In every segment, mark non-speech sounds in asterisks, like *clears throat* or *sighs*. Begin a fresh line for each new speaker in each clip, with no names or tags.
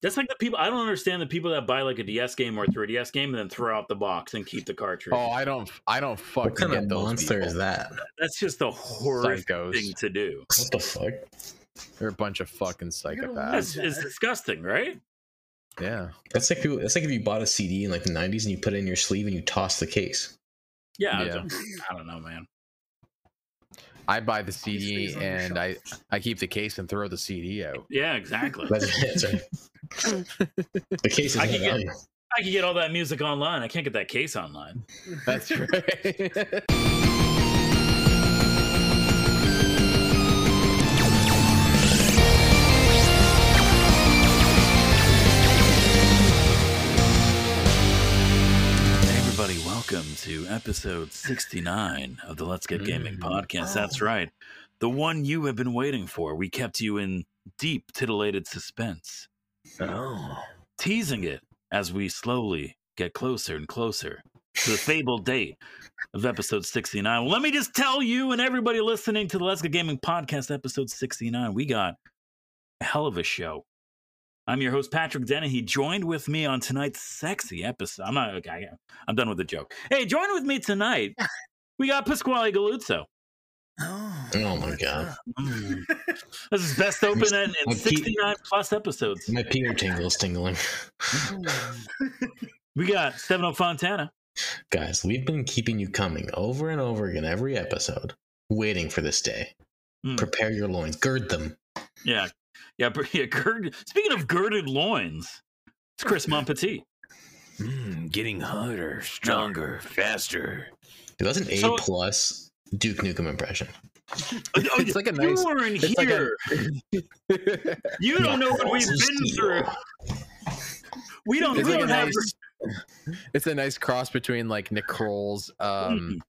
That's like the people. I don't understand the people that buy like a DS game or a 3DS game and then throw out the box and keep the cartridge.
Oh, I don't. I don't fucking
What kind
get
of
those
monster
people.
is that?
That's just a horrific
Psychos.
thing to do.
What the fuck?
They're a bunch of fucking psychopaths.
it's disgusting, right?
Yeah.
That's like people, that's like if you bought a CD in like the '90s and you put it in your sleeve and you toss the case.
Yeah,
Yeah.
I don't know, man.
I buy the CD
stays
and I I keep the case and throw the CD out.
Yeah, exactly.
That's, that's. *laughs* The case is
I can get- I can get all that music online. I can't get that case online.
That's right. *laughs*
welcome to episode 69 of the Let's Get Gaming
Mhm.
podcast. That's right. The one you have been waiting for. We kept you in deep, titillated suspense,
oh.
teasing it as we slowly get closer and closer to the fabled date of episode 69. Well, let me just tell you and everybody listening to the Let's Get Gaming podcast, episode 69, we got a hell of a show. I'm your host, Patrick Dennehy. Joined with me on tonight's sexy episode. I'm not, okay, I'm done with the joke. Hey, join with me tonight. We got Pasquale Galuzzo.
Oh,
Oh my god,
Mm. *laughs* This is best open in, in
My Pete-
69 plus episodes.
my Peter tingle's tingling. *laughs*
We got Stefano Fontana.
Guys, we've been keeping you coming over and over again every episode, waiting for this day.
Hmm.
Prepare your loins, gird them.
Yeah. Yeah. but- yeah gird, speaking of girded loins, it's Chris Monpetit.
Mm, getting harder, stronger, faster.
Dude, that's an A
So-
plus Duke Nukem impression. *laughs*
It's like a nice-
You weren't
it's like a-
here. *laughs* you don't know what we've been through. We don't.
It's
we
like a
don't have
nice. *laughs* It's a nice cross between like Nick Kroll's um,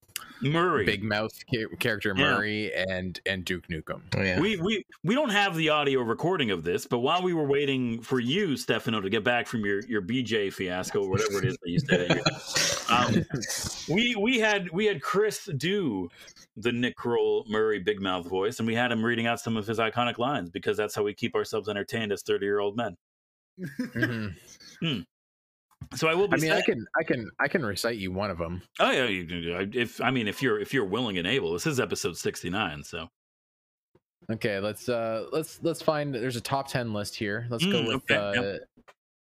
Murray.
big mouth ca- character
Yeah.
Murray and and Duke Nukem.
Oh yeah.
We we we don't have the audio recording of this, but while we were waiting for you, Stefano, to get back from your your BJ fiasco, or whatever it is that you said, *laughs* um, we we had we had Chris do the Nick Kroll Murray big mouth voice, and we had him reading out some of his iconic lines because that's how we keep ourselves entertained as thirty year old men.
Mhm.
So I will be.
I mean, I can I can I can recite you one of them.
oh yeah, you, you- if I mean if you're if you're willing and able, this is episode sixty nine. So
Okay, let's uh let's let's find there's a top 10 list here. Let's go
Mm,
with
okay,
uh
yep.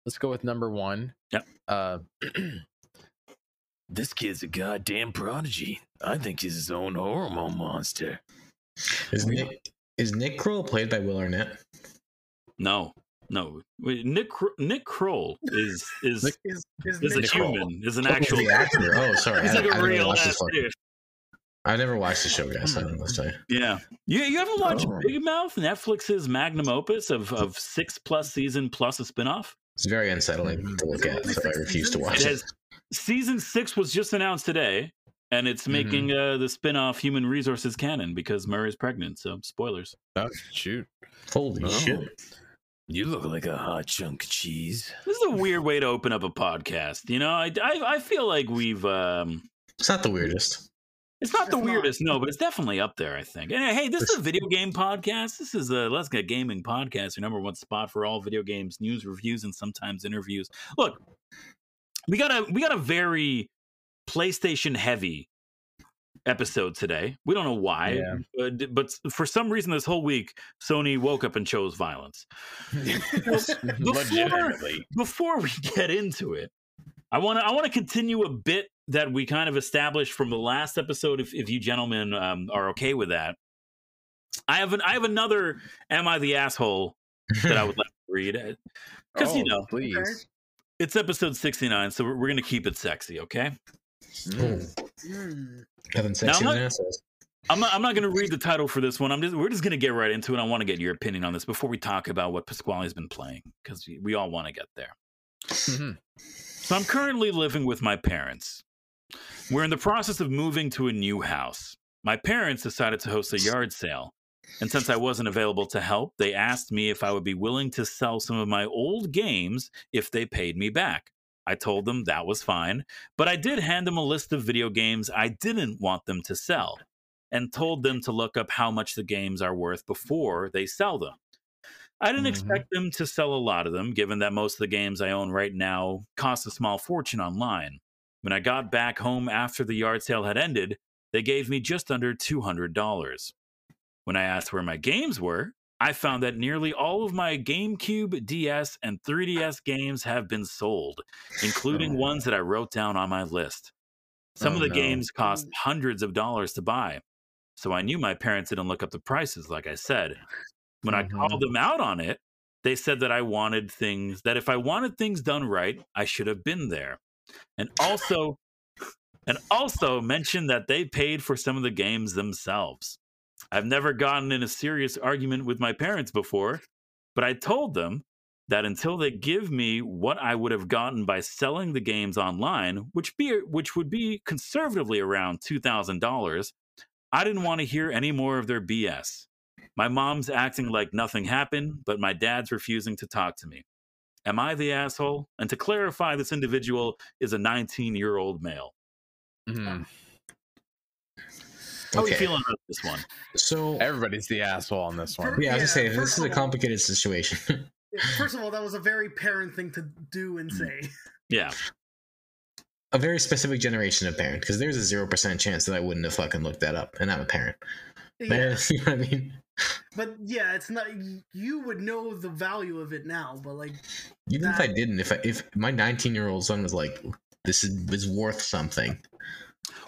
let's go with number 1.
Yep.
Uh *clears throat* This kid's a goddamn prodigy. I think he's his own hormone monster.
Is Nick is Nick Kroll played by Will Arnett?
no, no, Wait, Nick Nick Kroll is is
Nick-
is, is
is a
Nick
Kroll.
human, is an actual.
the actor. Oh, sorry.
He's
I,
like
I
a
never
real
watched
ass dude.
I never watched the show, guys. I don't know what to mm-hmm. tell you.
Yeah, you you ever watched
Oh.
Big Mouth, Netflix's magnum opus of of six plus season plus a spinoff?
It's very unsettling mm-hmm. to look at, so I refuse to watch
It
it.
has season six was just announced today, and it's making mm-hmm. uh, the spinoff Human Resources canon because Murray's pregnant. So spoilers.
Oh shoot.
Holy
Oh.
shit!
You look like a hot chunk of cheese.
This is a weird way to open up a podcast. You know, I I, I feel like we've. um
It's not the weirdest.
It's not the
It's not.
weirdest, no, but it's definitely up there. I think. And hey, this is a video game podcast. This is a Let's Get Gaming podcast, your number one spot for all video games news, reviews, and sometimes interviews. Look, we got a we got a very PlayStation heavy episode today. We don't know why,
Yeah.
but, but for some reason, this whole week, Sony woke up and chose violence. *laughs*
Legitimately.
Before we get into it, I want to I want to continue a bit that we kind of established from the last episode. If, if you gentlemen um, are okay with that, I have an I have another "Am I the asshole?" that I would like to read because you
Oh,
know
please.
it's episode sixty nine, so we're, we're gonna keep it sexy, okay?
Mm.
Mm.
Nothing sexy
Now, I'm not-
assholes.
I'm not, I'm not going to read the title for this one. I'm just we're just going to get right into it. I want to get your opinion on this before we talk about what Pasquale's been playing because we, we all want to get there.
Mhm.
So I'm currently living with my parents. We're in the process of moving to a new house. My parents decided to host a yard sale. And since I wasn't available to help, they asked me if I would be willing to sell some of my old games if they paid me back. I told them that was fine, but I did hand them a list of video games I didn't want them to sell. and told them to look up how much the games are worth before they sell them. I didn't
Mhm.
expect them to sell a lot of them, given that most of the games I own right now cost a small fortune online. When I got back home after the yard sale had ended, they gave me just under $200. When I asked where my games were, I found that nearly all of my GameCube, DS, and 3DS games have been sold, including
Oh.
ones that I wrote down on my list. Some
Oh,
of the
no.
games cost hundreds of dollars to buy, so I knew my parents didn't look up the prices, like I said. When I
Mhm.
called them out on it, they said that I wanted things, that if I wanted things done right, I should have been there. And also, and also mentioned that they paid for some of the games themselves. I've never gotten in a serious argument with my parents before, but I told them that until they give me what I would have gotten by selling the games online, which be which would be conservatively around two thousand dollars, I didn't want to hear any more of their BS. My mom's acting like nothing happened, but my dad's refusing to talk to me. Am I the asshole? And to clarify, this individual is a 19 year old male.
Mhm.
How are you feeling about this one?
So
Everybody's the asshole on this one.
yeah, I was
Yeah,
just saying this is a
of all-
complicated situation. *laughs*
First *laughs* of all, that was a very parent thing to do
Mm.
and say.
Yeah.
a very specific generation of parent, because there's a zero percent chance that I wouldn't have fucking looked that up, and I'm a parent.
Yeah, *laughs*
you know what I mean?
but yeah, it's not. You would know the value of it now, but like,
Even if I didn't, if I, if my 19 year old son was like, "This is is worth something,"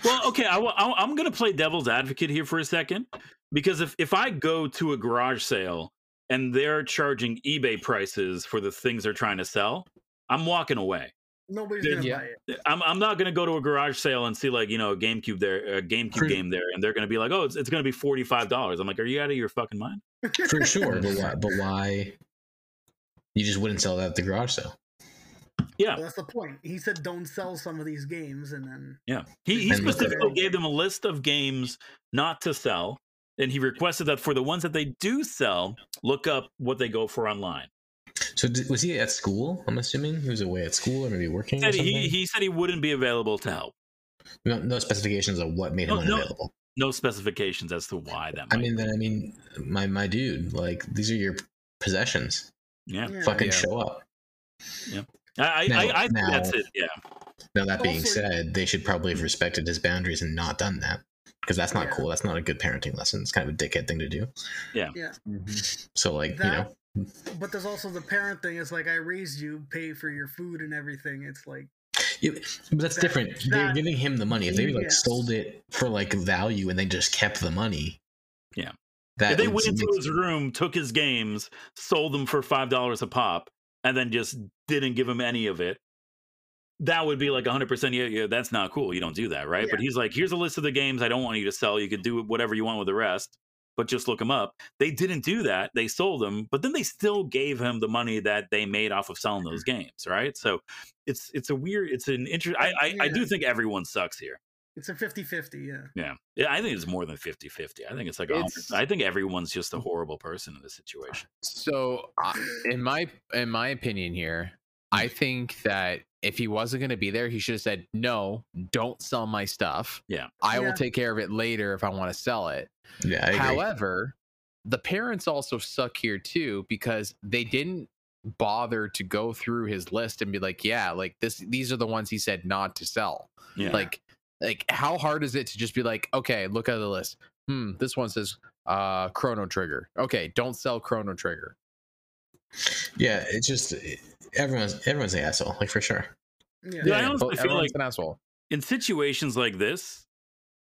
Well, okay, I, am going to play devil's advocate here for a second because if, if I go to a garage sale and they're charging eBay prices for the things they're trying to sell, I'm walking away.
nobody's gonna
Yeah.
buy it.
I'm, I'm not going to go to a garage sale and see like you know a GameCube there, a GameCube
Pretty-
game there, and they're going to be like, oh, it's, it's going to be forty five dollars. I'm like, are you out of your fucking mind?
for sure. but *laughs* why? But why? You just wouldn't sell that at the garage sale.
Yeah,
That's the point. He said, "Don't sell some of these games," and then
yeah. He, he
And look at
specifically gave them a list of games not to sell, and he requested that for the ones that they do sell, look up what they go for online.
So did, was he at school? I'm assuming he was away at school or maybe working. Or
Said
something?
he, he said he wouldn't be available to help.
no, no specifications of what made him
No, no.
unavailable.
No specifications as to why that.
I
Might
mean, then I mean, my my dude, like these are your possessions.
yeah.
yeah.
Fucking
Yeah.
show up.
I I,
Now-
I, I think
now-
that's it. Yeah.
Now that being
Also-
said, they should probably have respected his boundaries and not done that because that's not
Yeah.
cool. That's not a good parenting lesson. It's kind of a dickhead thing to do.
yeah. Yeah. Mm-hmm.
So like
That-
you know,
But there's also the parent thing. It's like I raised you, pay for your food and everything. It's like
you- but that's
That-
different. They're giving him the money. If they like
Yes.
sold it for like value and they just kept the money,
Yeah.
that
if they went into his room, took his games, sold them for five dollars a pop, and then just didn't give him any of it, that would be like 100. percent Yeah, yeah, that's not cool. You don't do that, right? But he's like, here's a list of the games I don't want you to sell. You could do whatever you want with the rest, but just look them up. They didn't do that. They sold them, but then they still gave him the money that they made off of selling those mm-hmm. games, right? So it's it's a weird, it's an interest. I, I I do think everyone sucks here.
It's a 50-50, Yeah.
Yeah. Yeah, I think it's more than 50-50. I think it's like
It's-
I think everyone's just a horrible person in this situation.
So, uh, in my in my opinion here, I think that if he wasn't going to be there, he should have said, "No, don't sell my stuff.
Yeah.
I
Yeah.
will take care of it later if I want to sell it."
yeah, I agree.
However, the parents also suck here too because they didn't bother to go through his list and be like, "Yeah, like this these are the ones he said not to sell."
Yeah.
Like like how hard is it to just be like, "Okay, look at the list. Hmm, this one says uh Chrono Trigger. Okay, don't sell Chrono Trigger."
yeah, it's just everyone's everyone's an asshole, like for sure.
Yeah.
Yeah, I honestly
but
feel
everyone's
like-
an asshole.
in situations like this,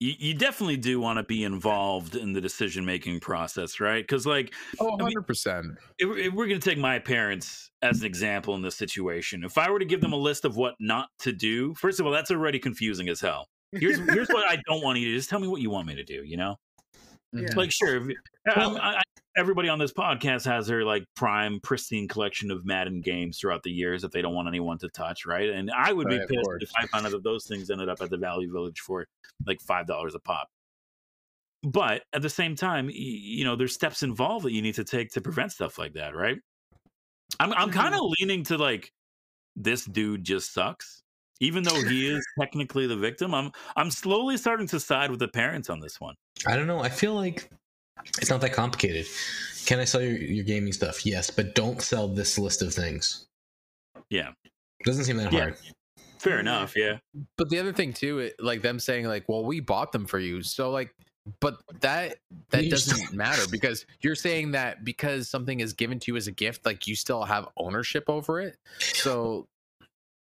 you, you definitely do want to be involved in the decision making process, right? Because like
Oh,
I mean-
100%.
if, if we're going to take my parents as an example in this situation, if I were to give them a list of what not to do, first of all, that's already confusing as hell. Here's *laughs* here's what I don't want you to do. Just tell me what you want me to do. You know,
Yeah.
like sure. um, *laughs* I, I, everybody on this podcast has their like prime pristine collection of Madden games throughout the years that they don't want anyone to touch, right? And I would
Right,
be
of
pissed if I found out that those things ended up at the Value Village for like five dollars a pop. But at the same time, y- you know, there's steps involved that you need to take to prevent stuff like that, right? I'm I'm kind of leaning to like this dude just sucks even though he is technically the victim. I'm I'm slowly starting to side with the parents on this one.
I don't know. I feel like it's not that complicated. Can I sell your, your gaming stuff? Yes, but don't sell this list of things.
Yeah.
Doesn't seem that
Yeah.
hard.
Fair enough. Yeah.
But the other thing too, it, like them saying like, "Well, we bought them for you," so like, but that that
You
doesn't
still-
matter because you're saying that because something is given to you as a gift, like you still have ownership over it. So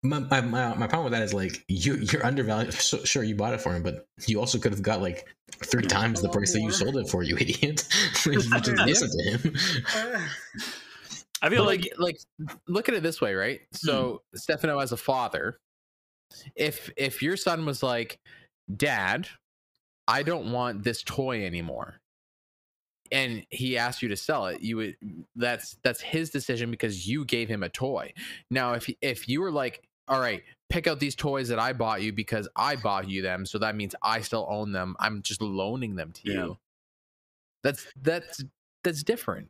My, my, my, my problem with that is like you you're undervalued. So, sure, you bought it for him, but you also could have got like three times the
lot
price that you sold it for. You *laughs* idiot! *laughs* you just listen to him.
I feel
but
like,
like like look at it this way, right? So hmm. Stefano as a father, if if your son was like, "Dad, I don't want this toy anymore." And he asked you to sell it, you would that's that's his decision because you gave him a toy. Now if if you were like, "All right, pick out these toys that I bought you because I bought you them, so that means I still own them. I'm just loaning them to
Yeah.
you." That's that's that's different.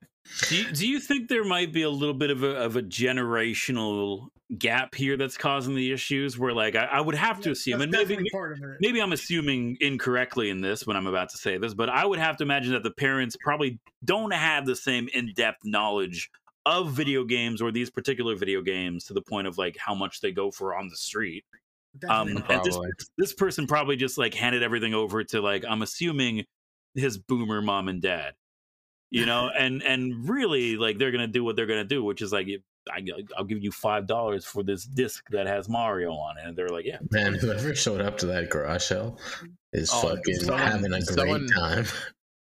do you, do you think there might be a little bit of a of a generational gap here that's causing the issues? Where like I, I would have to assume,
that's
and maybe
definitely part of it.
maybe I'm assuming incorrectly in this when I'm about to say this, but I would have to imagine that the parents probably don't have the same in depth knowledge of video games or these particular video games to the point of like how much they go for on the street. Um, *laughs* and this, this person probably just like handed everything over to like I'm assuming his boomer mom and dad, you know, *laughs* and and really like they're gonna do what they're gonna do, which is like I, I'll give you five dollars for this disc that has Mario on it, and they're like, yeah,
Man, whoever showed up to that garage sale is
Oh,
fucking
someone-
having a great
someone-
time.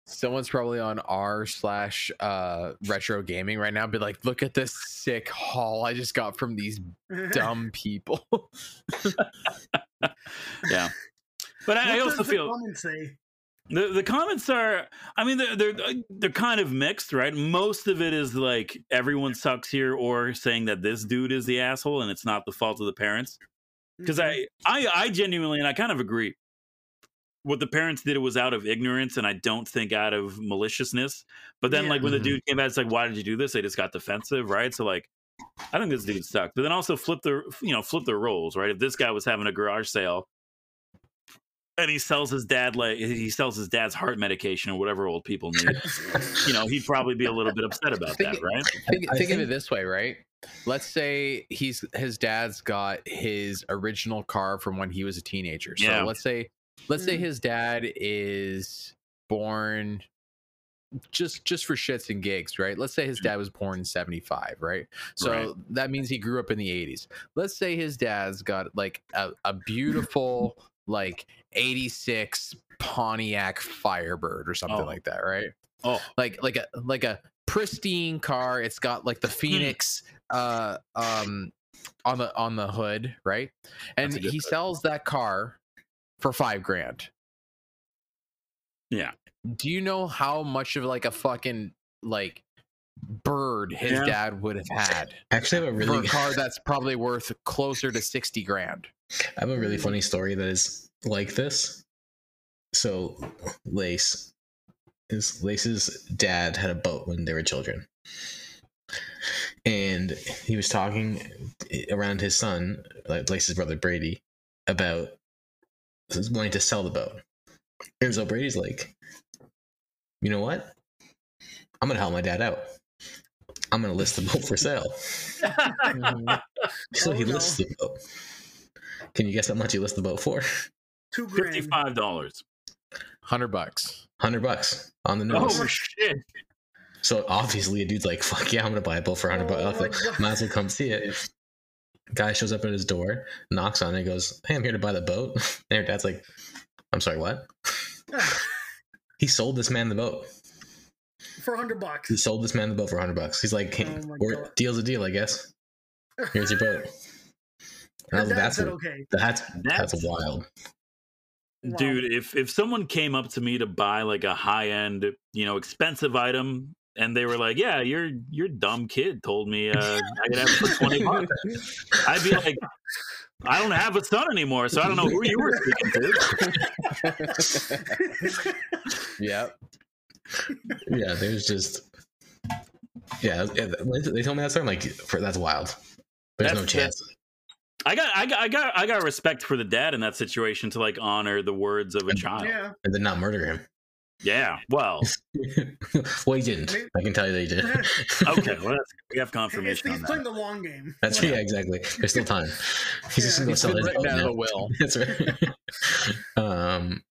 Someone's probably on r slash uh retro gaming right now. Be like, look at this sick haul I just got from these dumb *laughs* people. *laughs*
yeah. But I, I
What
also
does
feel
comment?
The the comments are I mean they're they're they're kind of mixed, right? Most of it is like everyone sucks here or saying that this dude is the asshole and it's not the fault of the parents. Because
Mhm.
I, I I genuinely and I kind of agree. What the parents did it was out of ignorance and I don't think out of maliciousness. But then
Yeah.
like when the
Mhm.
dude came out, it's like, why did you do this? They just got defensive, right? So like I think this dude sucked. But then also flip the you know, flip the roles, right? If this guy was having a garage sale and he sells his dad like he sells his dad's heart medication or whatever old people need. you know, he'd probably be a little bit upset *laughs* about that, right?
think,
I
think of it this way, right? Let's say he's his dad's got his original car from when he was a teenager. So
Yeah.
let's say let's say
Mm.
his dad is born just just for shits and gigs, right? Let's say his dad was born in 75, right? So
Right.
that means he grew up in the 80s. Let's say his dad's got like a, a *laughs* beautiful like 86 Pontiac Firebird or something
Oh.
like that, right?
Oh,
like like a like a pristine car it's got like the phoenix uh um on the on the hood right and
That's a good
he
hood.
sells that car for five grand
Yeah.
do you know how much of like a fucking like bird his
Yeah.
dad would have had
Actually, I have a
for
really
a car that's probably worth closer to 60 grand
I have a really funny story that is like this. So, Lace, his Lace's dad had a boat when they were children, and he was talking eh, around his son, like Lace's brother Brady, about wanting to sell the boat. And so Brady's like, "You know what? I'm gonna help my dad out. I'm gonna list the boat for sale." *laughs* So
Oh,
he
no.
lists the boat. Can you guess how much he lists the boat for?
Two grand.
fifty-five dollars.
100 bucks
Hundred bucks on the nose.
Oh shit!
So obviously, a dude's like, "Fuck yeah, I'm gonna buy a boat for hundred
Oh my
bucks.
God.
Might as well come see it." Guy shows up at his door, knocks on it, goes, "Hey, I'm here to buy the boat." *laughs* And her dad's like, "I'm sorry, what?" *laughs* He sold this man the boat.
For a hundred bucks.
He sold this man the boat for hundred bucks. He's like, hey,
Oh
or, "Deal's a deal, I guess." Here's your boat. *laughs* And I
Her
like, that's
said okay.
that's that's
That's-
wild.
Wow.
Dude, if if someone came up to me to buy like a high end, you know, expensive item, and they were like, "Yeah, your your dumb kid told me uh, I could have it for twenty bucks," *laughs* I'd be like, "I don't have a son anymore, so I don't know who you were speaking to." *laughs*
yeah,
Yeah, there's just yeah. yeah, They told me that story. I'm like, for, that's wild. There's no chance.
I got, I got, I got, I got respect for the dad in that situation to like honor the words of a child. Yeah.
Yeah.
and then not murder him.
Well, *laughs*
well, he didn't. I can tell you they did. *laughs*
okay. Well, that's, we have confirmation
he's
on
playing the long game.
That's yeah, exactly. There's still time. *laughs* He's just gonna sell
been
his
down
now.
the will.
That's right. um,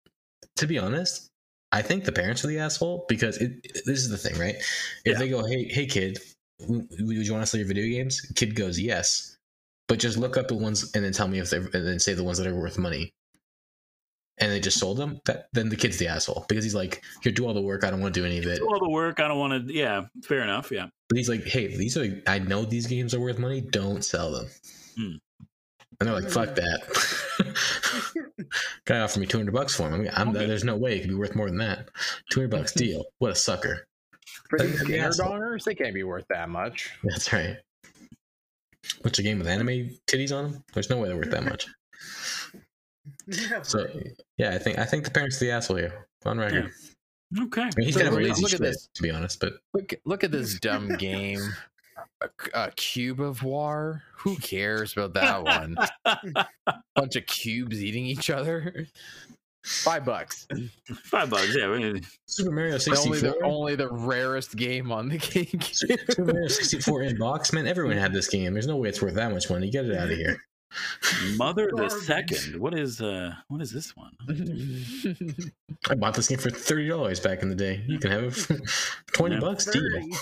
to be honest, I think the parents are the asshole because it, this is the thing, right? If
Yeah.
they go, "Hey, hey, kid, w- w- would you want to sell your video games?" Kid goes, "Yes," but just look up the ones and then tell me if they and then say the ones that are worth money. And they just sold them. That then the kid's the asshole because he's like, "Here, do all the work. I don't want to do any of it."
Do all the work. I don't want to. Yeah, fair enough. Yeah.
But he's like, "Hey, these are. I know these games are worth money. Don't sell them."
Hmm.
And they're like, "Fuck that." *laughs* Guy offered me two hundred bucks for them. I'm,
Okay.
There's no way it could be worth more than that. Two hundred bucks *laughs* deal. What a sucker.
For
Like,
these
the
gamer dongers, they can't be worth that much.
That's right. What's a game with anime titties on them? There's no way they're worth that much.
Yeah, *laughs*
So yeah, I think I think the parents are the asshole here on record.
Okay.
I mean, he's
So
kind of a
look-
lazy
look at this.
to be honest. But
Look, look at this dumb *laughs* game. A, a cube of war. Who cares about that one? *laughs* Bunch of cubes eating each other. Five bucks.
Five bucks. Yeah.
Super Mario 64.
the only the rarest game on the game.
Super Mario 64 in box, man. Everyone had this game. There's no way it's worth that much money. Get it out of here.
Mother the Second. What is uh? What is this one? *laughs*
I bought this game for thirty dollars back in the day. You can have it for *laughs* twenty
Yeah.
bucks deal. *laughs*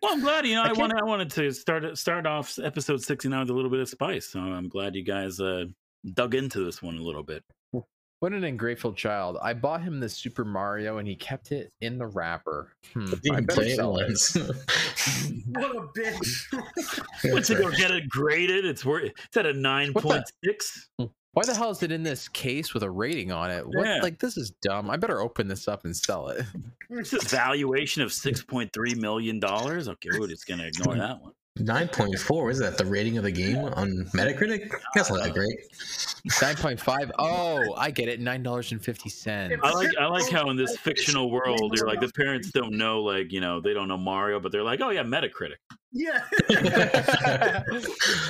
Well, I'm glad. You know,
I
I, wanted. I wanted to start start off episode 69 with a little bit of spice. So I'm glad you guys uh dug into this one a little bit.
What an ungrateful child! I bought him the Super Mario, and he kept it in the wrapper. Hmm,
Didn't
I
even
better
play it
sell it.
once. *laughs*
What a bitch. *laughs*
What's it go get it graded? It's worth. It's at a nine point six.
Why the hell is it in this case with a rating on it? What?
Yeah.
Like this is dumb. I better open this up and sell it.
It's a valuation of six point three million dollars. Okay, we're just gonna ignore *laughs* that one.
Nine point four. Is that the rating of the game on Metacritic? That's not that great.
Nine point five. Oh, I get it. Nine dollars and fifty cents.
I like I like how in this fictional world you're like the parents don't know like you know they don't know Mario but they're like oh yeah Metacritic
Yeah. *laughs*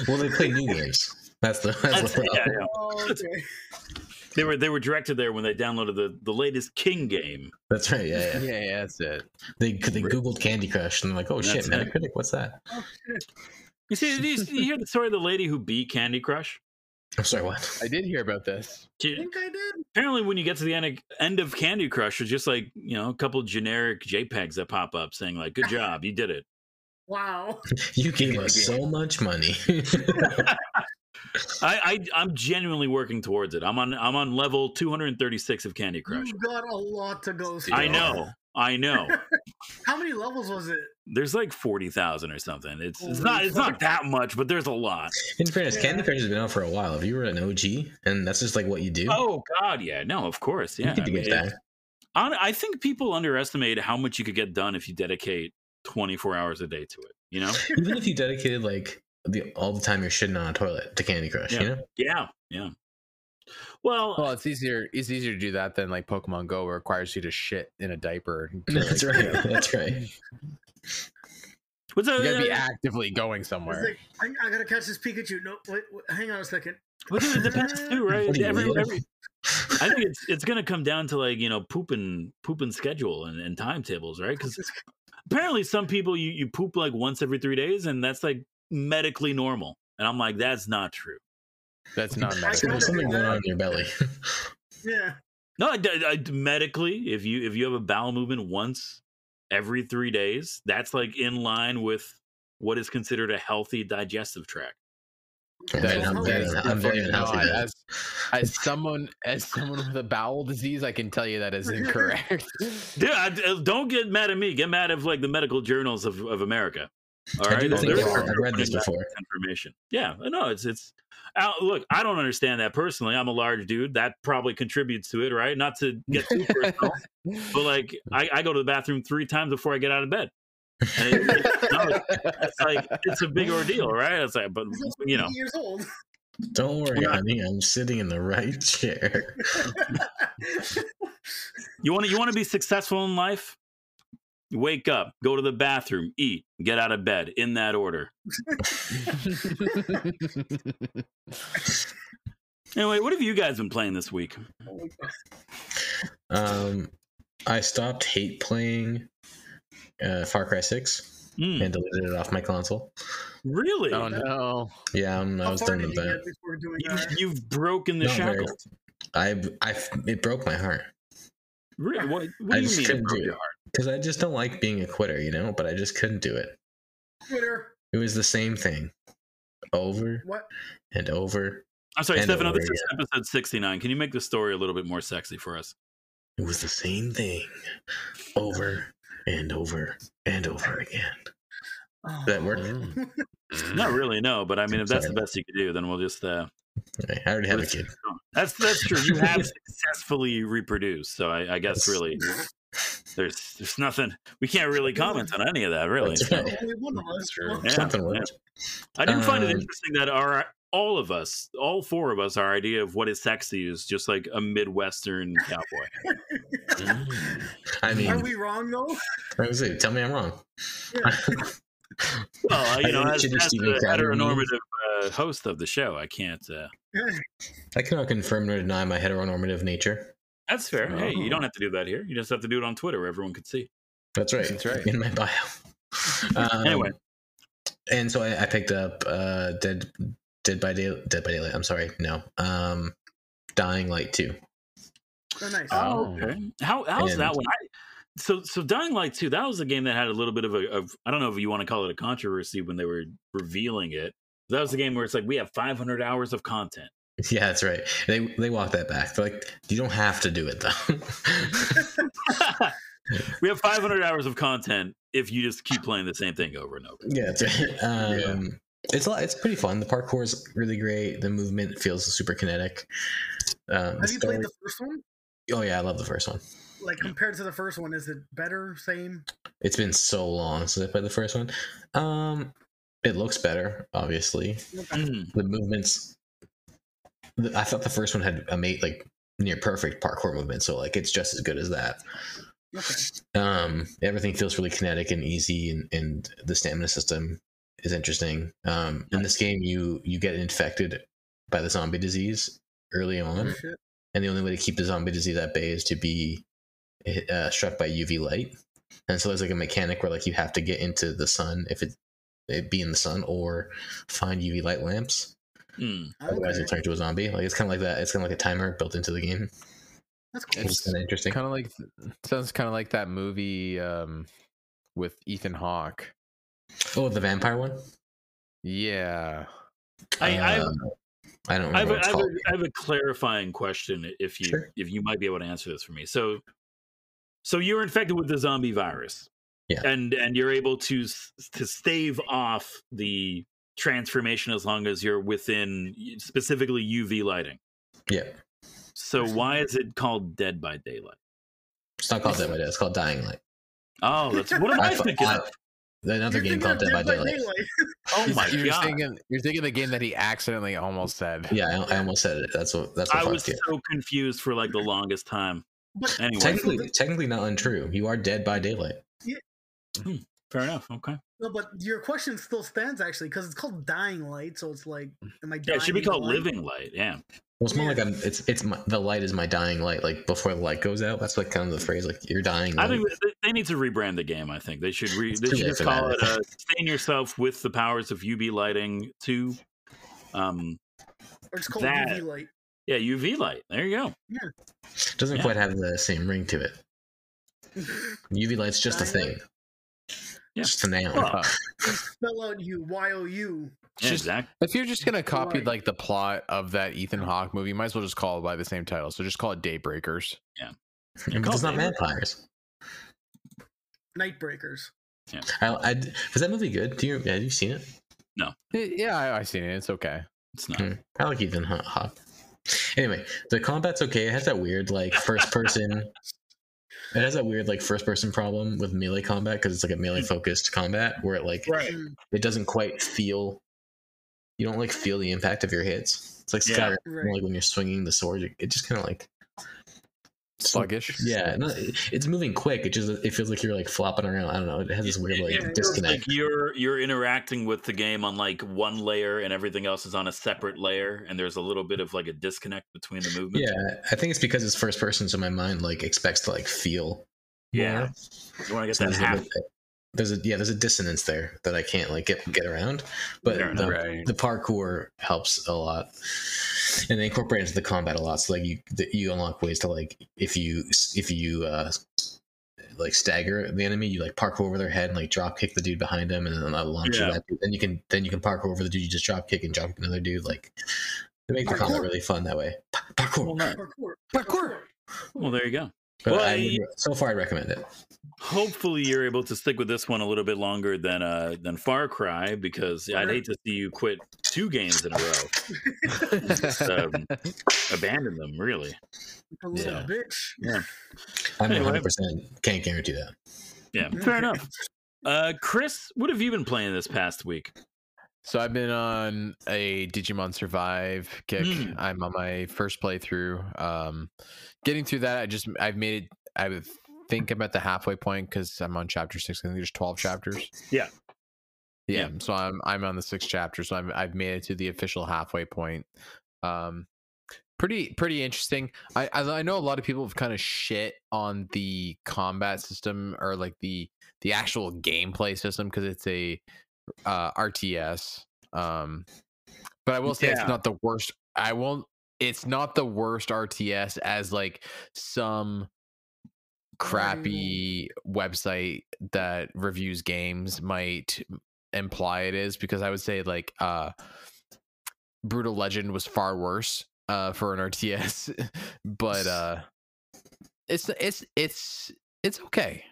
well, they play new games. That's the. That's,
That's,
the
yeah, yeah.
Oh, okay.
They were they were directed there when they downloaded the the latest King game
That's right. Yeah, yeah.
yeah, yeah, that's it.
They they googled Candy Crush and they're like, oh shit,
That's it.
Metacritic. What's that?
Oh, shit.
you see do you, you hear the story of the lady who beat Candy Crush
I'm sorry. What?
I did hear about this.
She-
I think I did.
apparently when you get to the end of, end of Candy Crush there's just like you know a couple generic JPEGs that pop up saying like good *laughs* job you did it
Wow.
You gave us so much money. *laughs* *laughs*
I, I I'm genuinely working towards it I'm on I'm on level 236 of Candy Crush
You've got a lot to go through.
I know I know *laughs*
How many levels was it?
there's like 40,000 or something it's it's not it's not that much but there's a lot
In fairness,
Yeah.
Candy Crush has been out for a while. If you were an OG and that's just like what you do,
Oh God, yeah, no, of course, yeah.
you get
I,
to
mean,
get that.
hon- I think people underestimate how much you could get done if you dedicate 24 hours a day to it. You know?
Even if you dedicated like the all the time you're shitting on a toilet to Candy Crush,
Yeah.
you know?
yeah, yeah. Well,
Well, it's easier. It's easier to do that than like Pokemon Go, where it requires you to shit in a diaper. *laughs*
That's right. That's right.
what's up?
You gotta be
uh,
actively going
It's
somewhere.
like, I, I gotta catch this Pikachu. No, wait, wait, hang on a second.
it depends too, right?
What are you,
Every, every, I think it's it's gonna come down to like you know pooping pooping schedule and, and timetables, right? Because apparently some people you you poop like once every three days, and that's like medically normal. And I'm like, that's not true.
That's not
I
medical.
There's something going on in your belly.
Yeah.
No, I, I- I- medically, if you if you have a bowel movement once every three days, that's like in line with what is considered a healthy digestive tract.
I'm very, I'm very, I'm very unhealthy.
not. As, as someone as someone with a bowel disease, I can tell you that is *laughs* incorrect.
Dude, I- uh, don't get mad at me. Get mad at like the medical journals of, of America. All
I
right,
do
They're-
think I've read this before.
Information. Yeah, no, it's it's. Uh, look, I don't understand that personally. I'm a large dude. That probably contributes to it, right? Not to get too personal, but like *laughs* I, I go to the bathroom three times before I get out of bed. And it- it- no, it's like it's a big ordeal, right? It's like, but you know,
years old.
Don't worry,
Yeah.
honey. I'm sitting in the right chair. *laughs*
you want to you want to be successful in life. Wake up, go to the bathroom, eat, get out of bed in that order. Anyway, what have you guys been playing this week?
Um, I stopped hate playing uh, Far Cry Six
Hmm,
and deleted it off my console.
really?
oh no.
Yeah, I'm, I was done with that.
doing
You,
that?
you've broken the
Not very-
shackle.
I, I, it broke my heart
Really? What, what
I
do you
just
mean? it
couldn't do it. because I just don't like being a quitter, you know. But I just couldn't do it.
Twitter.
It was the same thing, over
What?
and over.
I'm sorry,
And
Stefano. This is episode 69. Can you make the story a little bit more sexy for us?
It was the same thing, over and over and over again.
Oh.
Did that work?
Not really, no. But I mean, if that's
Sorry.
the best you could do, then we'll just. uh
Okay, I already have a kid.
That's that's true. You have successfully reproduced, so I, I guess really there's there's nothing we can't really comment on any of that really.
That's
So,
right.
Only one of us.
true.
Yeah,
Something
yeah.
worked.
I do find it
Um,
interesting that our all of us, all four of us, our idea of what is sexy is just like a midwestern cowboy.
Mm.
I
Are we wrong though?
I was say, tell me I'm wrong. *laughs*
Well, you know,
I
as,
introduced
as the
Crowder to you.
heteronormative uh, host of the show, I can't. Uh,
I cannot confirm nor deny my heteronormative nature.
that's fair. Hey, you
Oh.
don't have to do that here. You just have to do it on Twitter where everyone can see.
That's right.
That's right.
In my bio. *laughs* Um,
Anyway.
and so I, I picked up uh, Dead Dead by Day Dead by Daylight. I'm sorry, no. Um, Dying Light Two.
Oh, nice.
Oh.
okay. How how's
And-
that one? I, so so Dying Light 2, that was a game that had a little bit of a of I don't know if you want to call it a controversy when they were revealing it. That was the game where it's like we have 500 hours of content. *laughs*
Yeah, that's right. They they walk that back. They're like, you don't have to do it though. *laughs* *laughs*
we have 500 hours of content if you just keep playing the same thing over and over.
yeah, that's right. Um,
Yeah.
It's a lot, it's pretty fun. The parkour is really great. The movement feels super kinetic. Um,
Have you
story-
played the first one?
oh yeah, I love the first one.
Like compared to the first one, is it better? Same?
It's been so long since I played the first one. Um, it looks better, obviously.
Okay.
Mm.
The movements. the- I thought the first one had a mate like near perfect parkour movement, so like it's just as good as that.
Okay.
Um, everything feels really kinetic and easy, and, and the stamina system is interesting. Um, in this game, you you get infected by the zombie disease early on,
Oh,
and the only way to keep the zombie disease at bay is to be uh, struck by UV light. And so there's like a mechanic where like you have to get into the sun if it, it be in the sun or find UV light lamps.
Mm.
Otherwise,
Okay.
you'll turn into a zombie. Like it's kind of like that. It's kind of like a timer built into the game.
That's cool.
It's kind of interesting.
Kind of like sounds kind of like that movie um, with Ethan Hawke.
Oh, the vampire one.
Yeah.
I, I,
Uh, I don't
I have,
remember
a,
what it's
I, have a, have a clarifying question if you
Sure.
if you might be able to answer this for me. So so you're infected with the zombie virus.
Yeah.
And and you're able to to stave off the transformation as long as you're within specifically UV lighting.
Yeah,
So why is it called Dead by Daylight?
it's not called Dead by Daylight. It's called Dying Light.
Oh, that's what am *laughs* I,
I
thinking
I-
of?
Another
You're
game called
of
Dead by Daylight. *laughs*
Oh my *laughs*
you're
god.
thinking you're thinking the game that he accidentally almost said.
Yeah, I, I almost said it. That's what. That's what
I was
you.
so confused for like the longest time.
But
Anyway,
Technically, technically not untrue. You are dead by daylight. Yeah.
fair enough. Okay.
no, but your question still stands actually because it's called Dying Light, so it's like, am I?
Yeah, it should be called
light?
Living Light. Yeah.
Well, it's more
Yeah.
like I'm. It's it's my, the light is my dying light. Like before the light goes out. That's like kind of the phrase. Like you're dying.
I think they- they need to rebrand the game. I think they should re-
It's
they should just call it uh, "Sustain Yourself with the Powers of UV Lighting 2. Um,
Or it's called
that-
UV light.
Yeah, UV light. There you go. Yeah.
doesn't
yeah.
quite have the same ring to it. *laughs* UV light's just a thing.
Yeah.
Just a noun.
Well,
Uh,
Spell out you Y O U.
Just-
exactly.
if you're just gonna copy like the plot of that Ethan Hawke movie, you might as well just call it by the same title. So just call it Daybreakers.
Yeah. it's not vampires.
Nightbreakers.
I, I, was that movie good? Do you have you seen it?
Eh, Yeah, I, I've seen it. It's okay.
It's not.
Hmm. I like Ethan Hawke. Anyway, the combat's okay. It has that weird like first person. *laughs* it has that weird like first person problem with melee combat because it's like a melee focused combat where it like
Right.
It doesn't quite feel. You don't like feel the impact of your hits. It's like
Yeah.
Right.
like when you're swinging the sword, it- it just kind of like
sluggish.
Yeah, no, it's moving quick. It just it feels like you're like flopping around. I don't know. It has this weird like
Yeah,
disconnect.
Like you're you're interacting with the game on like one layer and everything else is on a separate layer and there's a little bit of like a disconnect between the movements.
yeah, I think it's because it's first person, so my mind like expects to like feel.
Yeah.
more.
You want to get
So
that
there's a
half
bit- there's a yeah, there's a dissonance there that I can't like get get around. But the.
Right.
the parkour helps a lot, *laughs* and they incorporate into the combat a lot. So like you the, you unlock ways to like if you if you uh like stagger the enemy, you like park over their head and like drop kick the dude behind them, and then uh, launch
Yeah.
you. That, then you can then you can park over the dude. You just drop kick and drop kick another dude. Like they make the combat really fun that way. Parkour.
Well,
Parkour.
Parkour.
well, there you go.
But
Well,
I,
I-
so far, I recommend it.
Hopefully, you're able to stick with this one a little bit longer than uh than Far Cry because I'd hate to see you quit two games in a row, *laughs* Just, um, abandon them. Really,
A little
Yeah.
bitch.
I'm 100 percent can't guarantee that.
yeah, fair enough. Uh, Chris, what have you been playing this past week?
So I've been on a Digimon Survive kick.
Mm.
I'm on my first playthrough. Um, getting through that, I just I've made it. I think I'm at the halfway point because I'm on chapter six. I think there's 12 chapters.
Yeah.
yeah. So I'm I'm on the sixth chapter. So I'm I've made it to the official halfway point. Um, pretty pretty interesting. I I, I know a lot of people have kind of shit on the combat system or like the the actual gameplay system because it's a uh RTS. Um but I will say
Yeah.
it's not the worst. I won't it's not the worst RTS as like some crappy website that reviews games might imply it is because I would say like uh Brutal Legend was far worse uh for an RTS *laughs* but uh it's it's it's it's okay.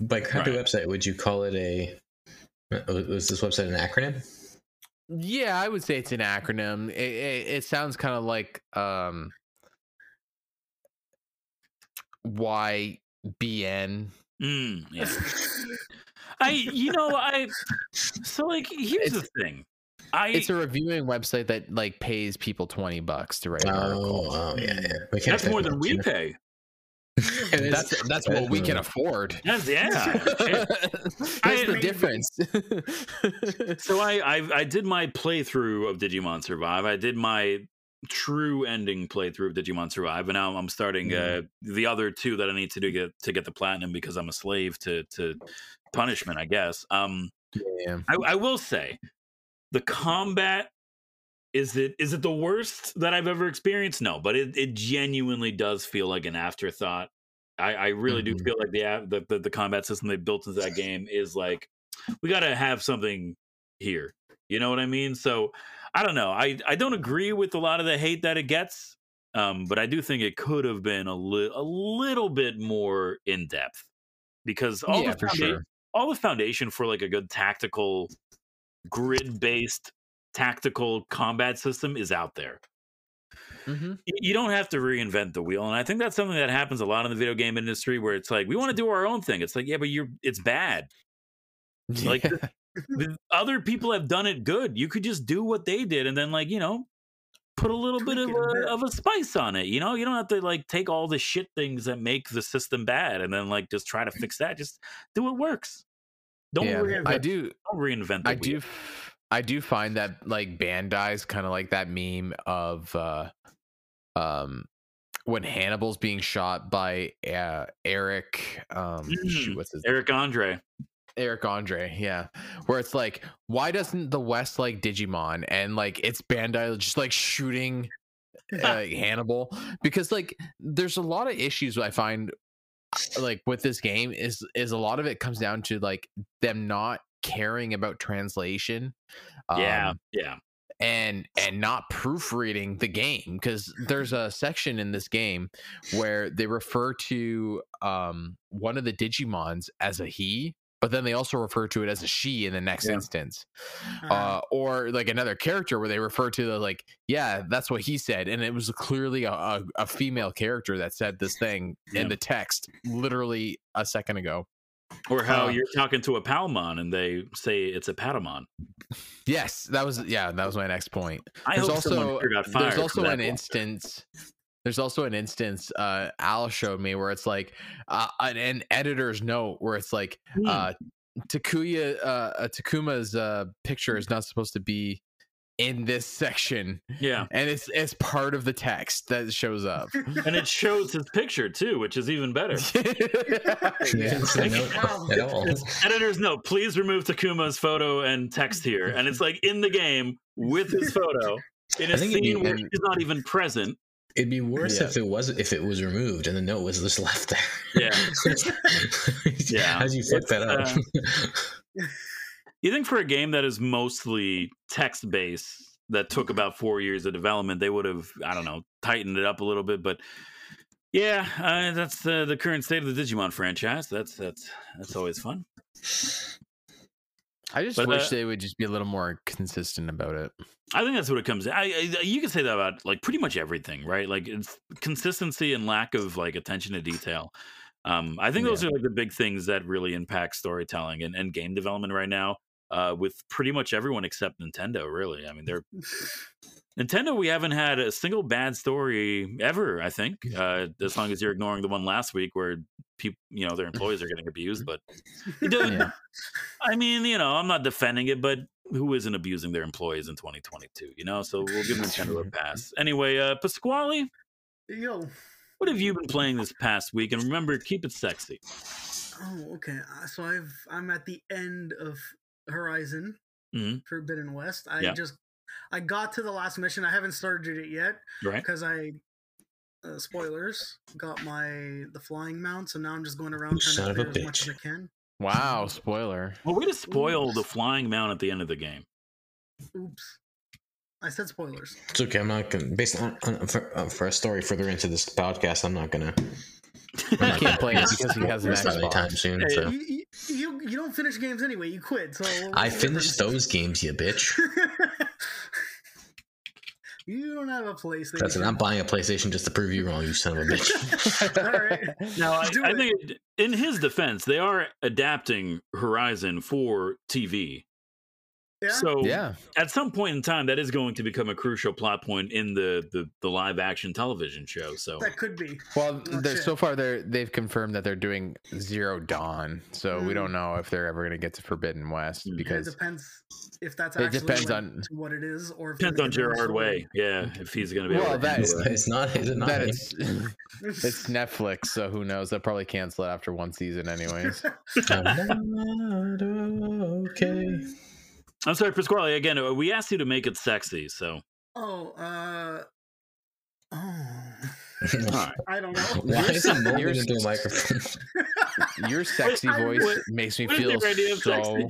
By crappy
Right.
website, would you call it a? Was this website an acronym?
Yeah, I would say it's an acronym. It, it, it sounds kind of like um YBN.
Mm, yeah. *laughs* I, you know, I. So, like, here's the thing. I.
It's a reviewing website that like pays people 20 bucks to write an
Oh,
article.
oh, yeah, yeah.
That's more than we pay. *laughs*
you know?
That's that's
that
what
is
we can afford.
That's yeah. *laughs*
That's
I-
the difference. *laughs*
So I, I I did my playthrough of Digimon Survive. I did my true ending playthrough of Digimon Survive, and now I'm starting uh, the other two that I need to do get to get the platinum because I'm a slave to to punishment, I guess. Um,
yeah.
I, I will say, the combat is it is it the worst that I've ever experienced? No, but it, it genuinely does feel like an afterthought. I, I really do
Mhm.
feel like the, the the the combat system they built into that game is like we got to have something here. You know what I mean? So I don't know. I I don't agree with a lot of the hate that it gets, um, but I do think it could have been a li- a little bit more in depth because all
yeah,
the founda-
sure.
all the foundation for like a good tactical grid based tactical combat system is out there.
Hmm
you don't have to reinvent the wheel and i think that's something that happens a lot in the video game industry where it's like we want to do our own thing. It's like yeah but you're it's bad. *laughs* Like, The other people have done it good. You could just do what they did and then like you know put a little bit of
a
of a spice on it you know? You don't have to like take all the shit things that make the system bad and then like just try to fix that. Just do what works. Don't
yeah,
reinvent,
I do.
don't reinvent the
I
wheel.
do. I do find that like Bandai's kind of like that meme of uh, um, when Hannibal's being shot by uh, Eric. Um,
Mm,
shoot, what's his
Eric Andre.
Eric Andre, yeah. Where it's like, why doesn't the West like Digimon and like it's Bandai just like shooting uh, *laughs* Hannibal? Because like there's a lot of issues I find like with this game is is a lot of it comes down to like them not caring about translation.
yeah,
um,
yeah.
and and not proofreading the game because there's a section in this game where they refer to um one of the digimons as a he but then they also refer to it as a she in the next
Yeah.
instance
Uh,
uh or like another character where they refer to the like yeah that's what he said and it was clearly a, a, a female character that said this thing
Yeah.
in the text literally a second ago
Or how
Uh,
you're talking to a Palmon and they say it's a Patamon.
yes that was yeah that was my next point
I
there's also
here got fired.
there's also an instance There's also an instance uh Al showed me where it's like uh, an, an editor's note where it's like
Hmm.
uh Takuya uh, uh Takuma's uh picture is not supposed to be in this section
Yeah.
and it's it's part of the text that shows up. *laughs*
And it shows his picture too, which is even better. *laughs*
Yeah, it's
Like,
not
wow.
at all.
Editor's note, please remove Takuma's photo and text here. And it's like in the game with his photo in
I
a
think it'd be-
scene where he's not even present.
It'd be worse
Yeah.
if it was if it was removed and the note was just left there.
Yeah. *laughs* Yeah.
How'd you fuck
It's,
that up?
uh, You think for a game that is mostly text based, that took about four years of development, they would have, I don't know, tightened it up a little bit. But yeah, uh, that's the the current state of the Digimon franchise. That's that's that's always fun.
I just
But,
wish
uh,
they would just be a little more consistent about it.
I think that's what it comes. I, I you can say that about like pretty much everything, right? Like it's consistency and lack of like attention to detail. Um, I think those are like the big things that really impact storytelling and, and game development right now. Uh, with pretty much everyone except Nintendo, really. I mean, they're *laughs* Nintendo. We haven't had a single bad story ever. I think, *laughs* uh, as long as you're ignoring the one last week where people, you know, their employees are getting abused. But *laughs*
Yeah.
I mean, you know, I'm not defending it, but who isn't abusing their employees in 2022? You know, so we'll give Nintendo a pass. Anyway, uh, Pasquale,
Yo.
what have you been playing this past week? And remember, keep it sexy.
Oh, okay. Uh, So I've I'm at the end of Horizon
Mhm.
Forbidden West. I
Yeah.
just I got to the last mission. I haven't started it yet
Right?
because I uh, spoilers got my the flying mount. So now I'm just going around trying
Son
to
of
clear as much as I can.
Wow, spoiler.
Well, way to spoil the flying mount at the end of the game.
Oops. I said spoilers.
It's okay. I'm not gonna. Based on, on for, uh, for a story further into this podcast, I'm not gonna.
He can't play it because he has an
It's not anytime soon.
Hey,
So
You, you, you, you don't finish games anyway. You quit. So
I
what's
finished those games, you bitch. *laughs*
you don't have a PlayStation.
That's it. I'm buying a PlayStation just to prove you wrong, you son of a bitch. *laughs*
All right.
Now, I, I think in his defense, they are adapting Horizon for TV.
Yeah.
So
Yeah.
at some point in time, that is going to become a crucial plot point in the the, the live action television show. So
that could be.
Well, so far they're they've confirmed that they're doing Zero Dawn, so we
Mm.
don't know if they're ever going to get to Forbidden West
Mm.
it depends if that's
It
actually
depends
like,
on-
what it is, or if
depends on Gerard Way. Yeah, if he's going to be
Well,
able
that
handle
it's, it's not. Is it not?
that it's Netflix, so who knows? They'll probably cancel it after one season, anyways. *laughs*
Okay.
I'm sorry, Pasquale. Again, uh, we asked you to make it sexy, so
oh, uh, oh,
right. *laughs*
I don't know.
Why is it molded
Yours-
into a microphone? *laughs*
Your *laughs* sexy voice
what-
makes me feel
your
so
sexy?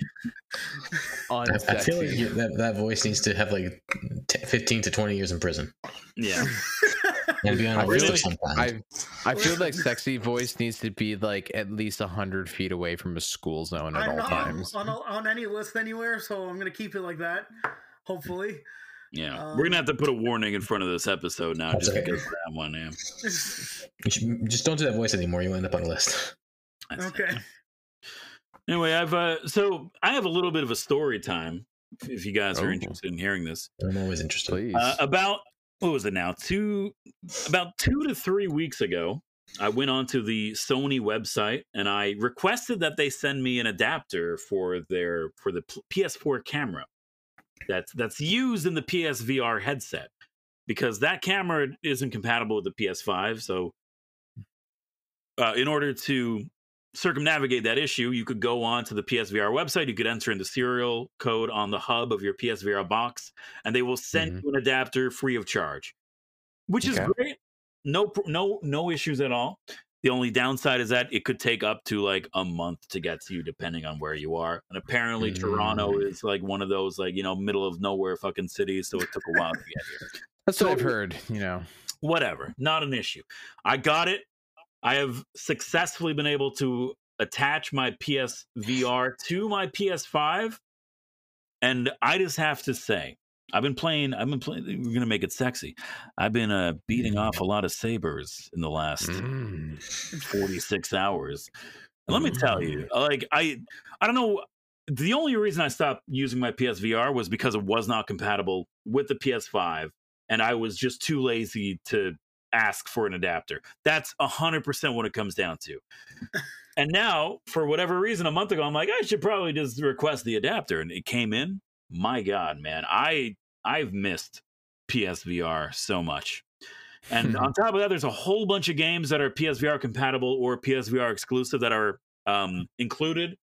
I, I feel like
unsexy.
that, that voice needs to have like t- 15 to 20 years in prison
yeah.
And be on
I
a
feel
list of
like. I I feel like sexy voice needs to be like at least hundred feet away from a school zone at
I'm
all
not
times.
on, on, on any list anywhere, so I'm gonna keep it like that. Hopefully.
Yeah,
Um,
we're gonna have to put a warning in front of this episode now, just
okay.
because of that one. Yeah, *laughs*
You should- just don't do that voice anymore. You end up on a list.
That's-
okay.
Anyway, I've uh, so I have a little bit of a story time. If you guys are
Oh.
interested in hearing this,
I'm always interested.
Uh, about what was it now? Two about two to three weeks ago, I went onto the Sony website and I requested that they send me an adapter for their for the PS4 camera that's that's used in the PSVR headset because that camera isn't compatible with the PS5. So, uh, in order to circumnavigate that issue, you could go on to the PSVR website. You could enter in the serial code on the hub of your PSVR box, and they will send you an adapter free of charge, which is great. No, no, no issues at all. The only downside is that it could take up to like a month to get to you, depending on where you are. And apparently, Toronto
Mm.
is like one of those like you know middle of nowhere fucking cities, so it took a while to get here
That's what I've heard. You know.
whatever, not an issue. I got it. I have successfully been able to attach my PSVR to my PS5, and I just have to say, I've been playing. I've been playing. We're gonna make it sexy. I've been uh, beating off a lot of sabers in the last
Mm.
46 hours. And let me tell you, like I I don't know the only reason I stopped using my PSVR was because it was not compatible with the PS5 and I was just too lazy to ask for an adapter. That's hundred percent what it comes down to. and now, for whatever reason, a month ago, I'm like, I should probably just request the adapter, and it came in. My God, man, I I've missed PSVR so much. And on *laughs* top of that, there's a whole bunch of games that are PSVR compatible or PSVR exclusive that are um, included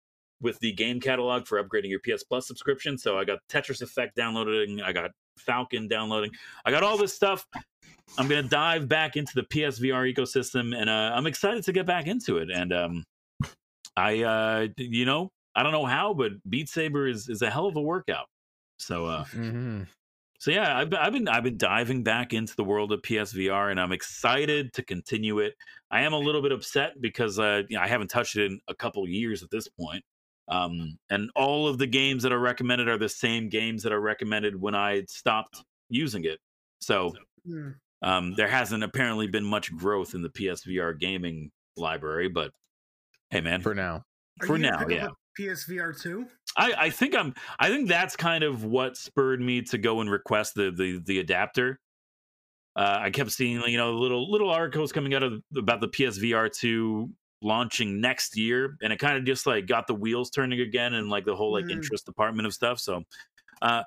with the game catalog for upgrading your PS Plus subscription. So I got Tetris Effect downloading, I got Falcon downloading, I got all this stuff. I'm gonna dive back into the PSVR ecosystem, and uh, I'm excited to get back into it. And um, I, uh, you know, I don't know how, but Beat Saber is is a hell of a workout. So uh,
Mhm.
so yeah, I've been, I've been I've been diving back into the world of PSVR, and I'm excited to continue it. I am a little bit upset because uh, you know, I haven't touched it in a couple years at this point. Um, and all of the games that are recommended are the same games that are recommended when I stopped using it. So
Hmm.
Um, there hasn't apparently been much growth in the PSVR gaming library, but hey, man,
For now.
Are
For
you
now,
pick
yeah.
a PSVR two.
I, I think I'm I think that's kind of what spurred me to go and request the the the adapter. Uh, I kept seeing you know little little articles coming out of about the PSVR two launching next year, and it kind of just like got the wheels turning again and like the whole like
Mhm.
interest department of stuff. So uh,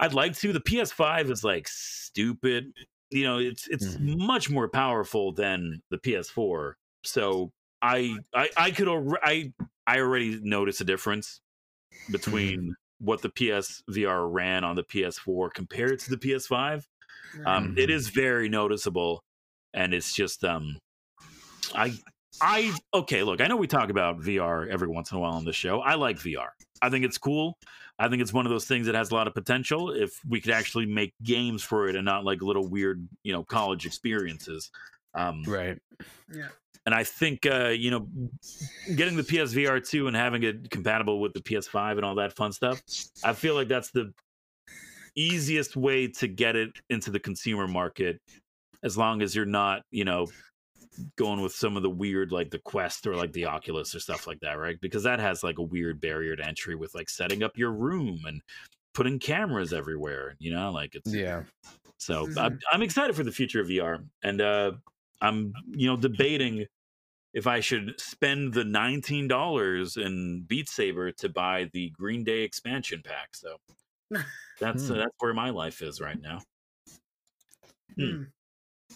I'd like to. The PS5 is like stupid. You know, it's it's
Mhm.
much more powerful than the PS4. So I I I could alre- I I already noticed a difference between what the PSVR ran on the PS4 compared to the PS5. Um,
Mhm.
It is very noticeable, and it's just um, I I okay. Look, I know we talk about VR every once in a while on the show. I like VR. I think it's cool. I think it's one of those things that has a lot of potential if we could actually make games for it and not like little weird, you know, college experiences. Um,
Right.
yeah.
and I think uh, you know, getting the PSVR two and having it compatible with the PS5 and all that fun stuff. I feel like that's the easiest way to get it into the consumer market, as long as you're not, you know, going with some of the weird like the Quest or like the Oculus or stuff like that, right? Because that has like a weird barrier to entry with like setting up your room and putting cameras everywhere. You know, like it's
Yeah.
so. I'm, I'm excited for the future of VR, and uh, I'm you know debating if I should spend the nineteen dollars in Beat Saber to buy the Green Day expansion pack. So *laughs* that's uh,
Hmm.
that's where my life is right now. Hmm.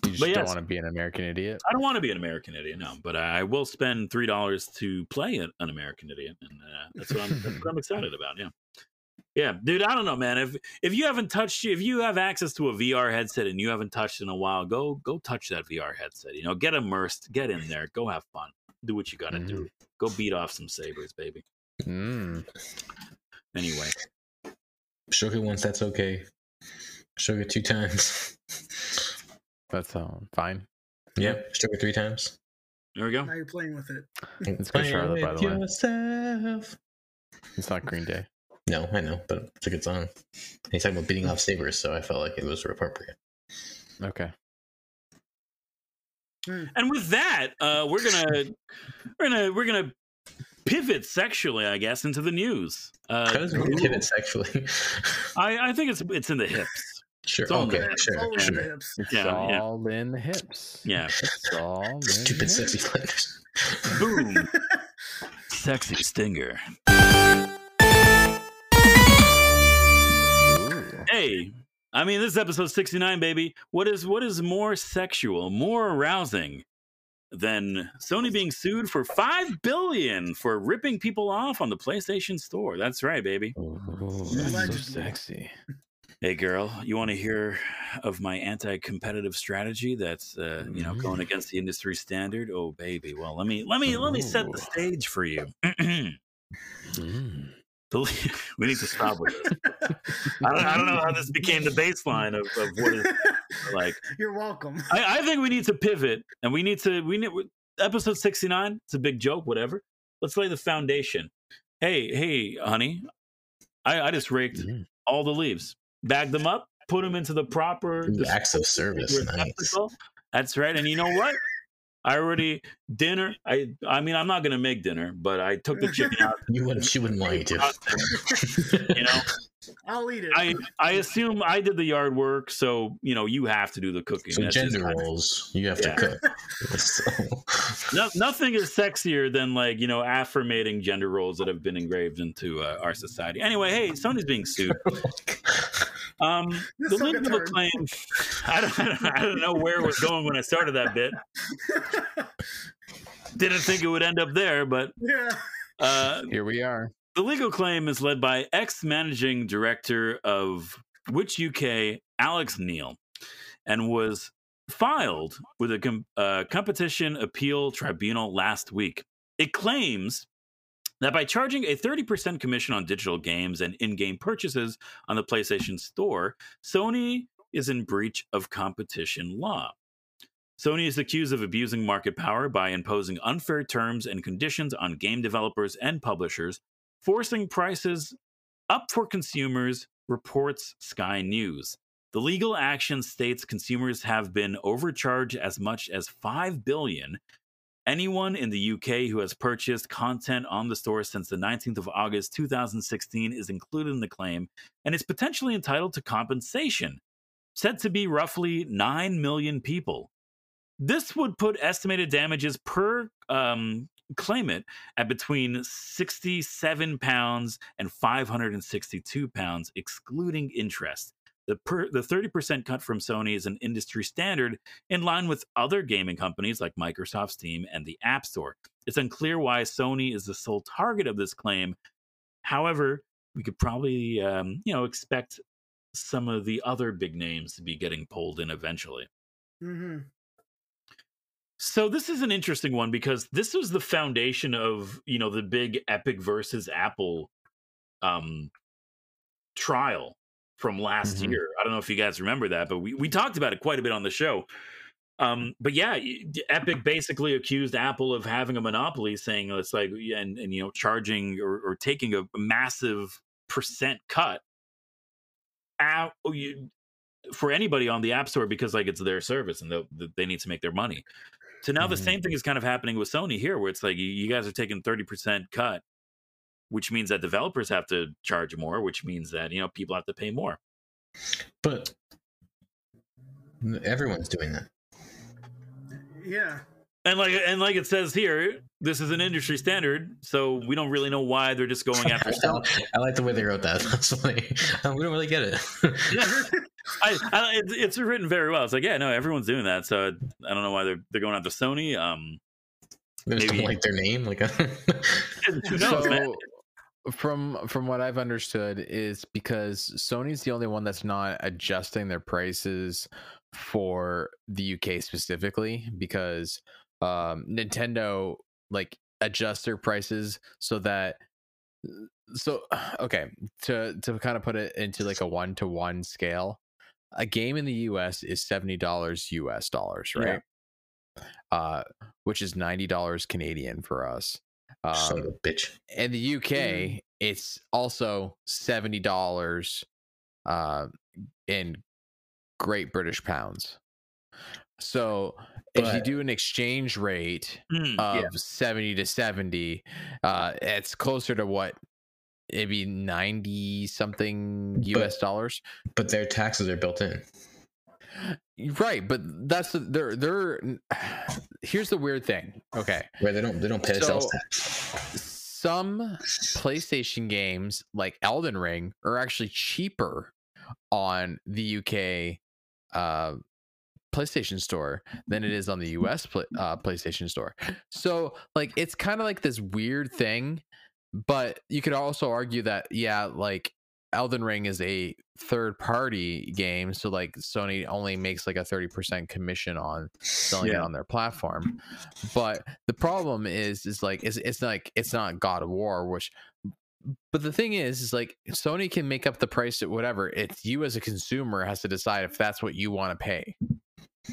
You just
But
don't
yes.
want to be an American idiot.
I don't want to be an American idiot, no, but I will spend three dollars to play an an American idiot, and uh, that's what I'm that's what I'm *laughs* excited about. Yeah, yeah, dude. I don't know, man. If if you haven't touched, if you have access to a VR headset and you haven't touched in a while, go go touch that VR headset. You know, get immersed, get in there, go have fun, do what you got to do, go beat off some sabers, baby.
Mm.
Anyway,
Sugar once that's okay. Sugar two times. *laughs*
That's uh, fine.
Yep. Sugar three times.
there we go.
Now you're playing with it. *laughs*
It's Good Charlotte, by the way.
yourself.
It's not Green Day.
No, I know, but it's a good song. He's talking about beating off sabers, so I felt like it was appropriate.
Okay.
And with that, uh, we're gonna *laughs* we're gonna we're gonna pivot sexually, I guess, into the news.
How
Uh,
does it pivot sexually? *laughs*
I, I think it's it's in the hips.
Sure.
It's all
okay.
there.
Sure.
all the
Sure.
hips.
It's
Yeah, yeah.
all in the hips.
Yeah.
It's all
Stupid
hips.
sexy flanders.
Boom. *laughs* Sexy stinger.
Ooh.
Hey, I mean, this is episode 69, baby. What is what is more sexual, more arousing than Sony being sued for five billion for ripping people off on the PlayStation Store? That's right, baby.
Ooh, that's so sexy.
Hey, girl, you want to hear of my anti-competitive strategy that's uh, you know going against the industry standard? Oh, baby. Well, let me let me let me set the stage for you. *clears throat*
Mm. *laughs*
We need to stop with this. I don't, I don't know how this became the baseline of, of what is *laughs* like.
You're welcome.
I, I think we need to pivot, and we need to we need episode sixty nine. It's a big joke, whatever. Let's lay the foundation. Hey, hey, honey, I, I just raked
Mm.
all the leaves, bagged them up, put them into the proper
Ooh, acts of service. Nice.
That's right. And you know what? I already dinner. I I mean, I'm not gonna make dinner, but I took the chicken out. *laughs*
You wouldn't. She wouldn't *laughs* want you to.
you know,
I'll eat it.
I I assume I did the yard work, so you know you have to do the cooking.
So
That's
gender roles, you have
Yeah.
to cook. *laughs* So-
no, nothing is sexier than like you know affirmating gender roles that have been engraved into uh, our society. Anyway, hey, Sony's being sued. *laughs* Um,
This
the
took a
legal
turn.
claim. I don't, *laughs* I don't know where it was going when I started that bit. Didn't think it would end up there, but
yeah.
uh,
Here we are.
The legal claim is led by ex managing director of Which UK, Alex Neill, and was filed with a com- uh, competition appeal tribunal last week. It claims that by charging a 30% commission on digital games and in game purchases on the PlayStation Store, Sony is in breach of competition law. Sony is accused of abusing market power by imposing unfair terms and conditions on game developers and publishers, forcing prices up for consumers, reports Sky News. The legal action states consumers have been overcharged as much as 5 billion. Anyone in the UK who has purchased content on the store since the 19th of August 2016 is included in the claim and is potentially entitled to compensation, said to be roughly 9 million people. This would put estimated damages per um, claimant at between 67 pounds and 562 pounds, excluding interest. The, per, the 30% cut from Sony is an industry standard in line with other gaming companies like Microsoft, Steam, and the App Store. It's unclear why Sony is the sole target of this claim. However, we could probably, um, you know, expect some of the other big names to be getting pulled in eventually.
hmm
So this is an interesting one because this was the foundation of you know the big Epic versus Apple um trial from last
Mhm.
year. I don't know if you guys remember that, but we we talked about it quite a bit on the show. Um, but yeah, Epic basically accused Apple of having a monopoly, saying it's like and and you know charging or, or taking a massive percent cut out oh, for anybody on the App Store because like it's their service and they they need to make their money. So now the
Mhm.
same thing is kind of happening with Sony here, where it's like you, you guys are taking thirty percent cut, which means that developers have to charge more, which means that you know people have to pay more.
but everyone's doing that.
Yeah.
And like and like it says here, this is an industry standard, so we don't really know why they're just going *laughs* after Sony.
I like the way they wrote that. *laughs* That's funny. *laughs* We don't really get it.
I, I, it's, it's written very well. It's like, yeah, no, everyone's doing that. So I don't know why they're they're going after Sony. Um,
They just
Maybe-
don't like their name. Like,
who knows, man?
from from what I've understood is because Sony's the only one that's not adjusting their prices for the UK specifically because um Nintendo like adjust their prices so that so *sighs* okay to to kind of put it into like a one to one scale a game in the US is $70 US dollars
Yeah.
right uh which is $90 Canadian for us
son
um,
of a bitch.
in the UK,
Mm.
it's also seventy dollars uh, in Great British pounds. So if you do an exchange rate
Hmm,
of
yeah.
seventy to seventy, uh, it's closer to what maybe ninety something US dollars.
But their taxes are built in.
Right, but that's the, they're they're. *sighs* Here's the weird thing. Okay,
Where they don't they don't pay a sales tax.
some PlayStation games like Elden Ring are actually cheaper on the UK uh, PlayStation Store than it is on the US pla uh, PlayStation Store. So, like, it's kind of like this weird thing, but you could also argue that, yeah, like Elden Ring is a third party game. So, like, Sony only makes like a 30% commission on selling it on their platform. But the problem is, is like, it's, it's like, it's not God of War, which but the thing is is like sony can make up the price at whatever it's you as a consumer has to decide if that's what you want to pay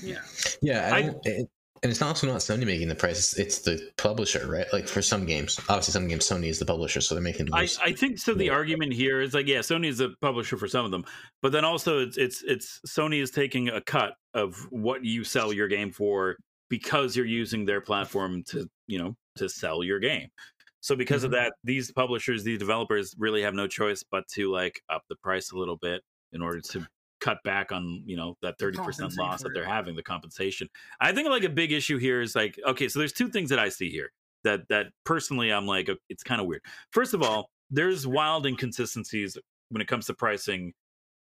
Yeah.
Yeah, I
I-
don't. It, and it's also not Sony making the price; it's, the publisher, right? Like for some games, obviously, some games Sony is the publisher, so they're making.
I,
Most,
I think so. The
Yeah.
argument here is like, yeah, Sony is a publisher for some of them, but then also it's it's it's Sony is taking a cut of what you sell your game for because you're using their platform to you know to sell your game. So because of
Mhm.
that, these publishers, these developers really have no choice but to like up the price a little bit in order to cut back on you know that 30% loss that they're having the compensation i think like a big issue here is like okay so there's two things that i see here that that personally i'm like it's kind of weird first of all there's wild inconsistencies when it comes to pricing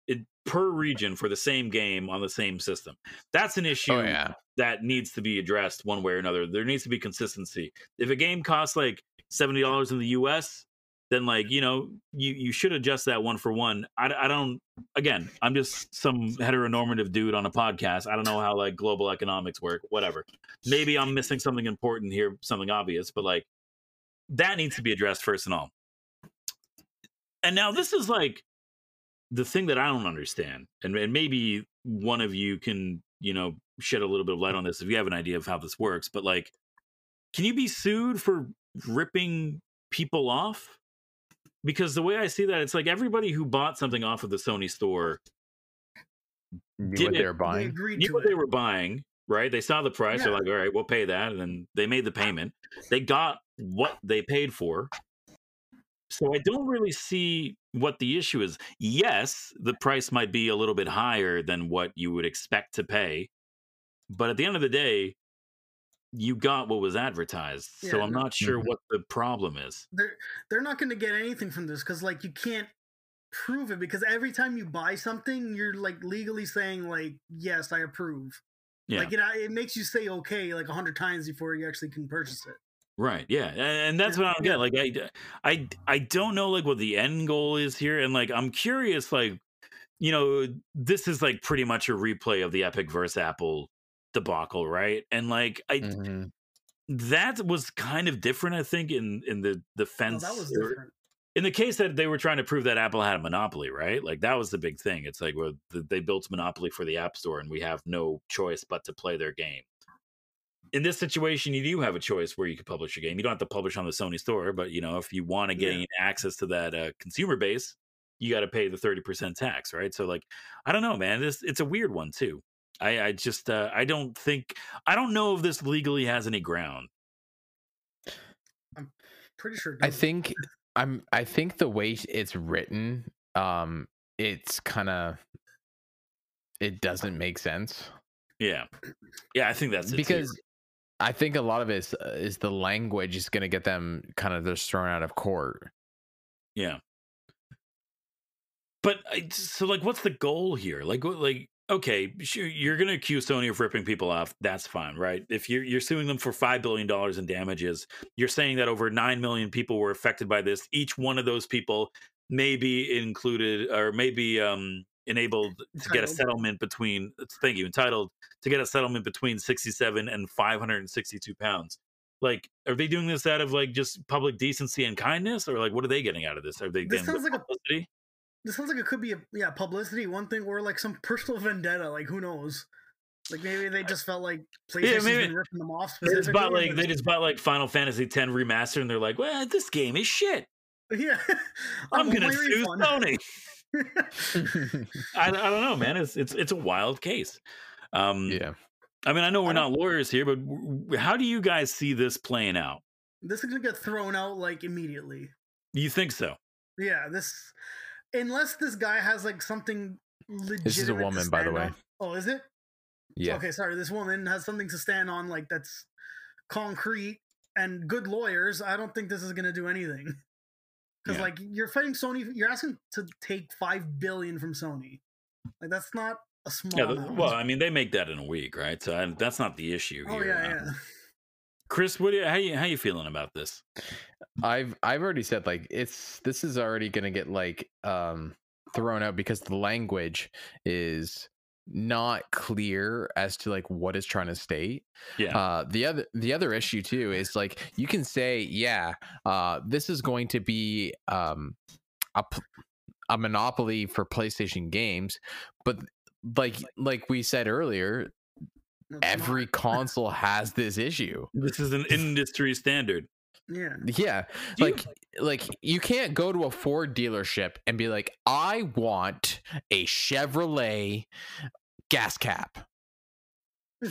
it, per region for the same game on the same system that's an issue
Oh yeah.
that needs to be addressed one way or another. There needs to be consistency. If a game costs like seventy dollars in the U.S., then like you know you you should adjust that one for one. I, I don't. Again, I'm just some heteronormative dude on a podcast. I don't know how like global economics work. Whatever. Maybe I'm missing something important here, something obvious, but like that needs to be addressed first and all. And now this is like the thing that I don't understand, and, and maybe one of you can, you know, shed a little bit of light on this if you have an idea of how this works. But like, can you be sued for ripping people off? Because the way I see that, it's like everybody who bought something off of the Sony store
Knew
Did
what
it-
they were buying.
agreed
knew what
it.
they were buying, right? They saw the price. They're like, all right, we'll pay that. And then they made the payment. They got what they paid for. So I don't really see what the issue is. Yes, the price might be a little bit higher than what you would expect to pay. But at the end of the day, you got what was advertised. so I'm
no-
not sure
Mhm.
what the problem is.
they're they're not going to get anything from this because like you can't prove it because every time you buy something you're like legally saying like yes i approve
Yeah.
like it, it makes you say okay like a hundred times before you actually can purchase it
Right. Yeah. And, that's
Yeah,
what I don't get. Like I, I, I don't know like what the end goal is here, and like I'm curious. Like, you know, this is like pretty much a replay of the Epic versus Apple debacle, right? And like I,
Mhm.
that was kind of different. I think in in the
no,
defense
that was different
in the case that they were trying to prove that Apple had a monopoly, right? Like that was the big thing. It's like well, they built monopoly for the App Store, and we have no choice but to play their game. In this situation, you do have a choice where you could publish a game. You don't have to publish on the Sony Store, but you know if you want to
Yeah.
gain access to that uh, consumer base, you got to pay the thirty percent tax, right? So like, I don't know, man. This it's a weird one too. I, I just uh, I don't think I don't know if this legally has any ground.
I'm pretty sure
I think I'm I think the way it's written, um, it's kind of it doesn't make sense *clears throat*
Yeah, yeah, I think that's it too.
because I think a lot of it is, uh, is the language is going to get them kind of just thrown out of court.
Yeah. But I, so, like, what's the goal here? Like, like, okay, you're going to accuse Sony of ripping people off. That's fine, right? If you're you're suing them for five billion dollars in damages, you're saying that over nine million people were affected by this. Each one of those people may be included or may be um, enabled to get a settlement between. Thank you, entitled to get a settlement between sixty-seven and five hundred and sixty-two pounds like are they doing this out of like just public decency and kindness or like what are they getting out of this are they
This
getting
sounds like a-
publicity
this sounds like it could be a yeah publicity one thing or like some personal *laughs* vendetta like who knows? Like maybe they just felt like *laughs* PlayStation's
maybe-
been ripping them off
they just bought
specifically,
like they just bought like final fantasy x remastered, and they're like well this game is shit.
Yeah. *laughs*
I'm
I want
gonna
my
sue
refund.
sony. I, I don't know man. It's it's it's a wild case. Um
yeah.
i mean i know we're
I
not lawyers here but w- w- how do you guys see this playing out?
This is gonna get thrown out like immediately.
You think so?
Yeah, this unless this guy has like something legitimate.
This is a
to
woman, by the
stand
way.
on- Oh, is it?
Yeah.
Okay, sorry. This woman has something to stand on, like that's concrete and good lawyers. I don't think this is gonna do anything. Because
Yeah.
like you're fighting Sony, you're asking to take five billion from Sony. Like that's not a small
yeah
amount.
well i mean they make that in a week right so I, that's not the issue
oh
here
yeah,
Um,
yeah.
Chris what do you, how you how you feeling about this
I've I've already said like it's this is already gonna get like um thrown out because the language is not clear as to like what it's trying to state.
Yeah.
Uh the other the other issue too is like you can say, yeah, uh this is going to be um a a monopoly for PlayStation games, but like like we said earlier,
It's
every
not.
console has this issue.
This is an industry standard.
yeah.
Yeah.
Do you-
like like you can't go to a Ford dealership and be like, I want a Chevrolet gas cap. *laughs*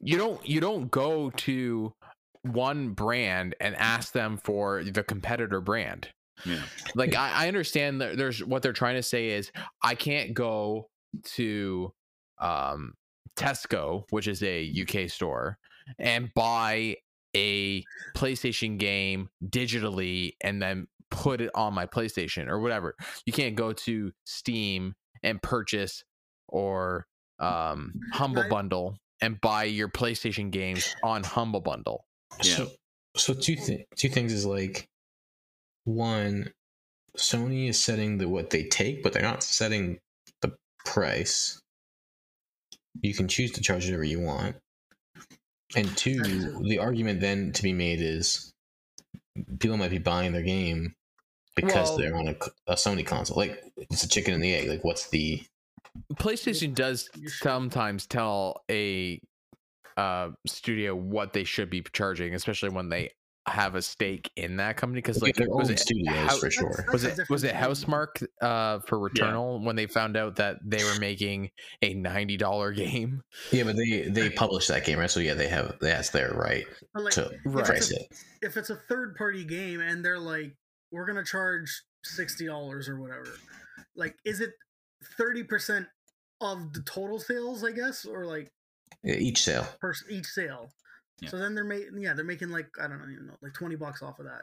You don't you don't go to one brand and ask them for the competitor brand.
Yeah.
Like I, I understand that there's what they're trying to say is I can't go to um Tesco, which is a UK store, and buy a PlayStation game digitally and then put it on my PlayStation or whatever. You can't go to Steam and purchase or um Humble Bundle and buy your PlayStation games on Humble Bundle.
Yeah.
So, so two th- two things is like one, Sony is setting the what they take, but they're not setting the price. You can choose to charge whatever you want. And two, the argument then to be made is people might be buying their game because
Well-
they're on a Sony console. Like it's a chicken and the egg. Like what's the
PlayStation does sometimes tell a uh studio what they should be charging, especially when they have a stake in that company. Because like
their
was
own
it
studios
How-
for sure.
That's-
was it was it
different thing.
Housemarque uh for Returnal when they found out that they were making a ninety dollar game?
Yeah, but they they publish that game, right? So yeah, they have that's their right
like,
to
Right.
price it.
if it's a third party game and they're like, we're gonna charge sixty dollars or whatever, like, is it thirty percent of the total sales? I guess, or like
Yeah, Each sale.
per each sale.
Yeah.
So then they're making, yeah, they're making like I don't even know, like twenty bucks off of that.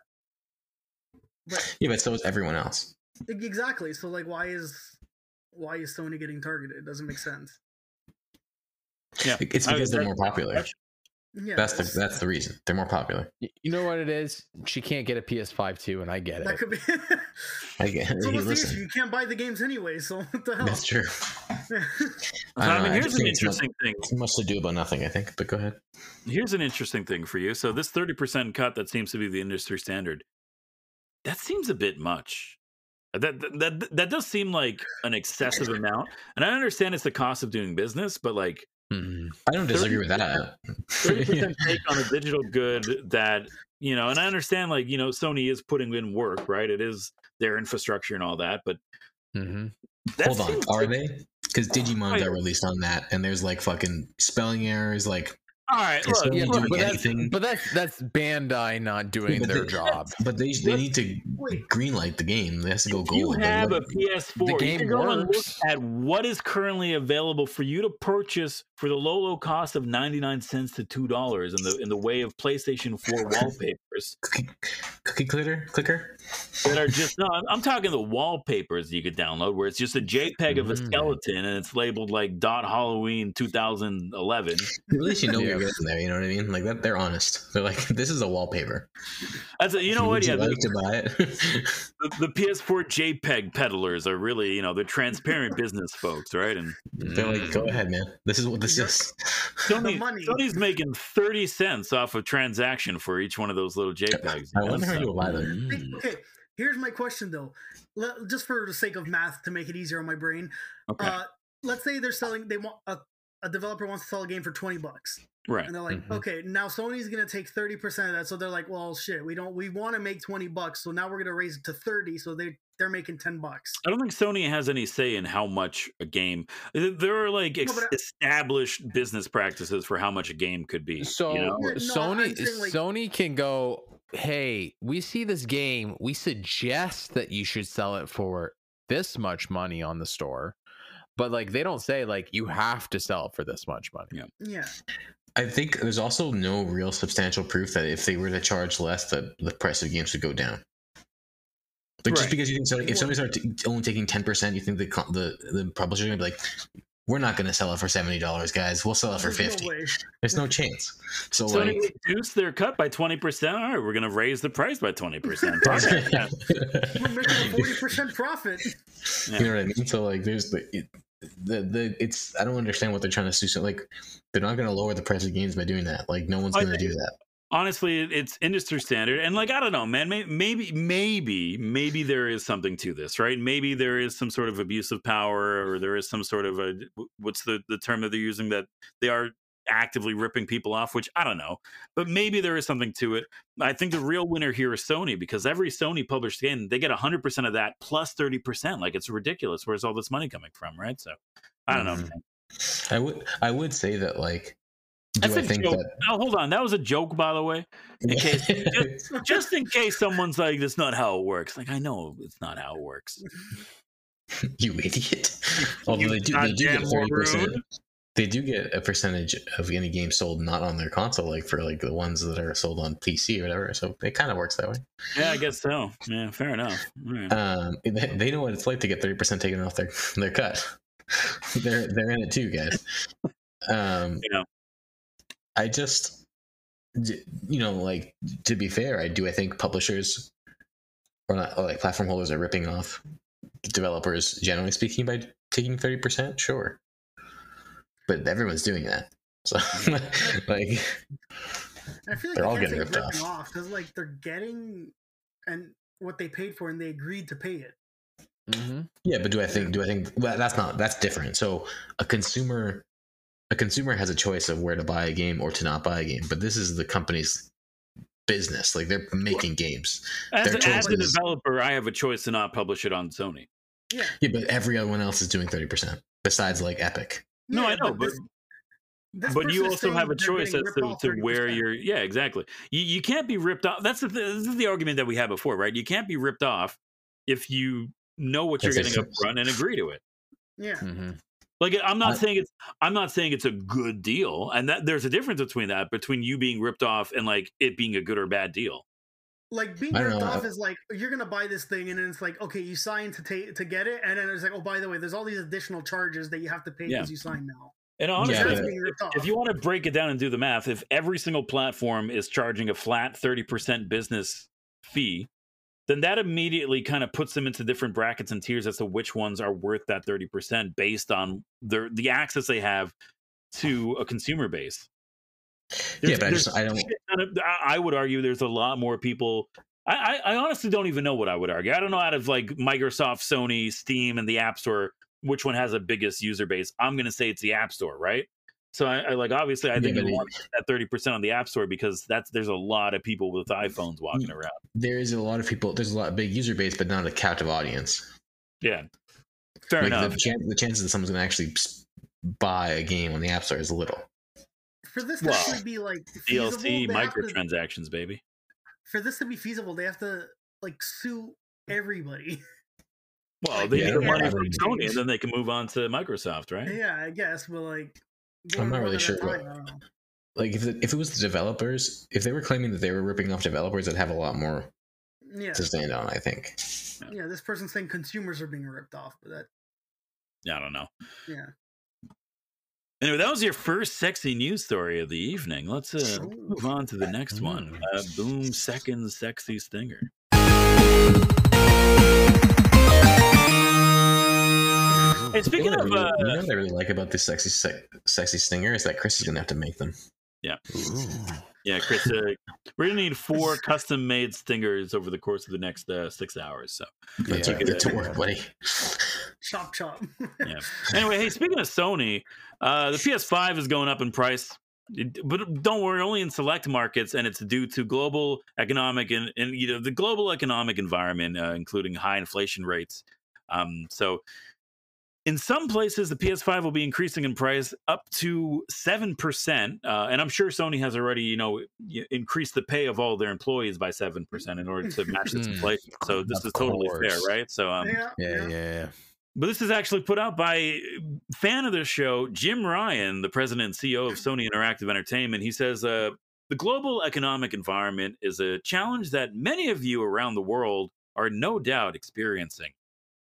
But
Yeah, but so is everyone else.
exactly. So like, why is why is Sony getting targeted? It doesn't make sense.
Yeah.
It's
I-
because they're
that-
more popular.
Yeah,
That's the that's the reason. They're more popular.
You know what it is? She can't get a PS5 too, and I get it.
that
it.
could be. *laughs*
I get
so
hey,
what's the issue?
listen.
You can't buy the games anyway. So *laughs* what the hell?
That's true. *laughs* I
I
don't
mean,
know, I
here's
just
an
think it's not-
interesting thing.
It's much to do about nothing, I think. But go ahead.
Here's an interesting thing for you. So this 30% cut that seems to be the industry standard. That seems a bit much. That that that, that does seem like an excessive amount. And I understand it's the cost of doing business, but like
Mhm.
I don't disagree with that.
30% *laughs* take on a digital good that, you know, and I understand like, you know, Sony is putting in work, right? It is their infrastructure and all that, but
Mhm.
that
Hold on,
seems
are
like-
they? Because Digimon
Right.
got released on that, and there's like fucking spelling errors. Like,
All right, look,
Yeah,
look,
doing
but that's,
anything-
but that's that's Bandai not doing
but
their
they-
job. *laughs*
but they they need to
Wait.
greenlight the game. They has to go
if
gold.
you
Like,
have a PS4,
The
you
game
can go and look
works.
at what is currently available for you to purchase for the low, low cost of 99 cents to $2 in the in the way of PlayStation 4 *laughs* wallpapers
cookie, cookie clicker clicker.
that are just no, I'm, I'm talking the wallpapers you could download where it's just a JPEG of a
Mm.
skeleton and it's labeled like dot Halloween 2011.
At least you know
Yeah.
you're getting there. You know what I mean? Like that, they're honest. They're like, *laughs* this is a wallpaper.
That's a, you know what?
Would
Yeah,
you
the,
like to buy it? *laughs*
the, the PS4 JPEG peddlers are really, you know, they're transparent business folks, right? And
they're like, go ahead, man. This is what this
Yep.
is. *laughs*
Sony,
money.
Sony's making 30 cents off a transaction for each one of those little JPEGs.
I wonder how
so-
you will buy them.
Mm.
Okay, here's my question though. Le- just for the sake of math to make it easier on my brain,
Okay.
uh, let's say they're selling. They want a, a developer wants to sell a game for twenty bucks,
right.
and they're like,
Mhm.
okay, now Sony's gonna take thirty percent of that. So they're like, well, shit, we don't. We want to make twenty bucks, so now we're gonna raise it to thirty. So they they're making ten bucks.
I don't think Sony has any say in how much a game. There are like ex-
No, I-
established business practices for how much a game could be.
So
you know?
No,
Sony
like-
Sony can go, hey, we see this game. We suggest that you should sell it for this much money on the store. But like they don't say like you have to sell it for this much money.
Yeah.
Yeah,
I think there's also no real substantial proof that if they were to charge less, that the price of games would go down. Like just because you think Sony, if
Well-
Sony starts t- only taking ten percent, you think the co- the the publisher gonna be like, we're not gonna sell it for seventy dollars, guys. We'll sell it for
There's no
fifty.
way.
There's no chance. So
Sony
like.
reduced their cut by 20%. All right, we're going to raise the price by 20%. *laughs*
We're making a forty percent profit.
You know what I mean? So like, there's the, it, the the it's I don't understand what they're trying to do. So like, they're not going to lower the price of games by doing that. Like, no one's going to do that.
honestly it's industry standard and like i don't know man maybe maybe maybe there is something to this right maybe there is some sort of abuse of power or there is some sort of a what's the the term that they're using that they are actively ripping people off which i don't know but maybe there is something to it i think the real winner here is sony because every sony published game they get 100% of that plus 30% like it's ridiculous where's all this money coming from right so i don't know
Mhm.
man.
I would I would say that like Do
That's
I think
joke.
that?
Oh, hold on. That was a joke, by the way. *laughs* In case, just, just in case someone's like, "That's not how it works." Like, I know it's not how it works. *laughs*
you idiot. Although they do, they do get thirty percent. They do get a percentage of any game sold not on their console, like for like the ones that are sold on PC or whatever. So it kind of works that way.
Yeah, I guess so. Yeah, fair enough. Right.
Um, they, they know what it's like to get thirty percent taken off their their cut. *laughs* they're they're in it too, guys. Um,
Yeah.
I just, you know, like to be fair, I do. I think publishers or not, or like platform holders are ripping off developers, generally speaking, by taking thirty percent. Sure, but everyone's doing that. So, *laughs* like,
I feel like
They're all getting ripped off.
off because like they're getting and what they paid for and they agreed to pay it.
Mm-hmm.
Yeah, but do I think? Do I think? Well, that's not. That's different. So a consumer, a consumer has a choice of where to buy a game or to not buy a game. But this is the company's business. Like they're making games.
As,
their
as a
choices-
developer, I have a choice to not publish it on Sony.
Yeah.
Yeah, but everyone else is doing thirty percent besides like Epic.
No,
Yeah,
I know, but
this- this
but you also have a choice as to, to where you're. Yeah, exactly. You you can't be ripped off. That's the this is the argument that we had before, right? You can't be ripped off if you know what you're getting up front and agree to it.
Yeah.
Mm-hmm.
Like I'm not
I-
saying it's I'm not saying it's a good deal, and that there's a difference between that between you being ripped off and like it being a good or bad deal.
Like being
I don't
ripped
know,
off
uh
is like you're gonna buy this thing and then it's like okay you sign to take to get it and then it's like oh by the way there's all these additional charges that you have to pay
Yeah.
you signed now.
And honestly,
Yeah,
That's
but-
being ripped off.
if you want to break it down and do the math, if every single platform is charging a flat 30% business fee, then that immediately kind of puts them into different brackets and tiers as to which ones are worth that 30% based on their the access they have to a consumer base.
Yeah, but I just I don't.
of- I would argue there's a lot more people. I, I, I honestly don't even know what I would argue. I don't know out of like Microsoft, Sony, Steam, and the App Store, which one has the biggest user base. I'm going to say it's the App Store, right? So I, I like obviously I think want that thirty percent on the App Store because that's there's a lot of people with iPhones walking
Mm.
around.
There is a lot of people. There's a lot big user base, but not a captive audience.
Yeah, fair
like
enough.
the, the chances that someone's going to actually buy a game on the App Store is little.
For this to
Well,
actually be like feasible,
DLC
they have to-
microtransactions, baby.
for this to be feasible, they have to like sue everybody. *laughs*
Well,
Like,
they
yeah,
need the
yeah,
money from Sony, and then they can move on to Microsoft, right?
yeah, I guess, but like
I'm not really
one at a
sure
time, I.
Like if the, if it was the developers, if they were claiming that they were ripping off developers, I'd have a lot more
Yeah,
to stand on. I think.
yeah. This person's saying consumers are being ripped off, but that
Yeah, I don't know.
yeah.
Anyway, that was your first sexy news story of the evening. Let's uh, move on to the next one.
Mm.
Uh, boom, second sexy stinger. Hey, speaking
You know
of,
what I
uh,
really, you know what I really like about this sexy sec- sexy stinger is that Chris is gonna have to make them.
yeah, Yeah, Chris, uh, we're gonna need four custom-made stingers over the course of the next uh, six hours. So,
Yeah,
Yeah.
get to work, buddy.
Chop chop.
yeah. *laughs* Anyway, hey, speaking of Sony, uh, the PS5 is going up in price. But don't worry, only in select markets, and it's due to global economic and, and you know the global economic environment, uh, including high inflation rates. Um, so, in some places, the PS5 will be increasing in price up to seven percent, uh, and I'm sure Sony has already, you know, increased the pay of all their employees by seven percent in order to match this
Hmm.
inflation. So this
Of
is totally fair, right? So, um,
yeah,
Yeah, yeah.
But this is actually put out by fan of the show, Jim Ryan, the president and CEO of Sony Interactive Entertainment. He says uh, the global economic environment is a challenge that many of you around the world are no doubt experiencing.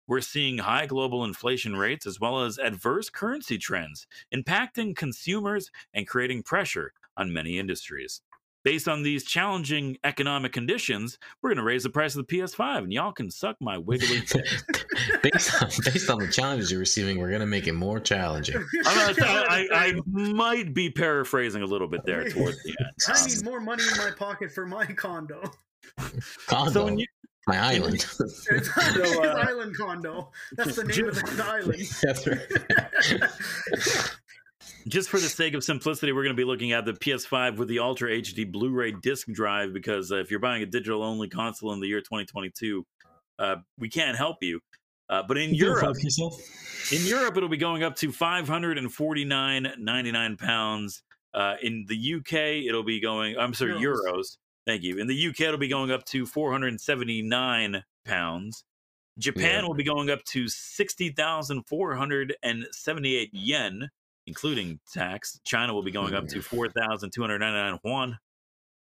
We're seeing high global inflation rates as well as adverse currency trends impacting consumers and creating pressure on many industries. Based on these challenging economic conditions, we're going to raise the price of the PS5, and y'all can suck my wiggly *laughs* dick.
based on based on the challenges you're receiving, we're gonna make it more challenging. *laughs*
I'm I, I, I might be paraphrasing a little bit there towards the end. *laughs*
I need more money in my pocket for my condo.
Condo,
So when you,
my island.
It's
So, uh,
island condo. That's the name of the island.
That's right.
Just for the sake of simplicity, we're going to be looking at the PS5 with the Ultra HD Blu-ray disc drive because uh, if you're buying a digital-only console in the year 2022, uh, we can't help you. Uh, but in Europe,
yourself.
in Europe, it'll be going up to 549.99 pounds. Uh, in the UK, it'll be going. I'm sorry,
Euros.
euros. Thank you. In the UK, it'll be going up to 479 pounds. Japan
Yeah.
will be going up to 60,478 yen, including tax. China will be going up to 4,299 won.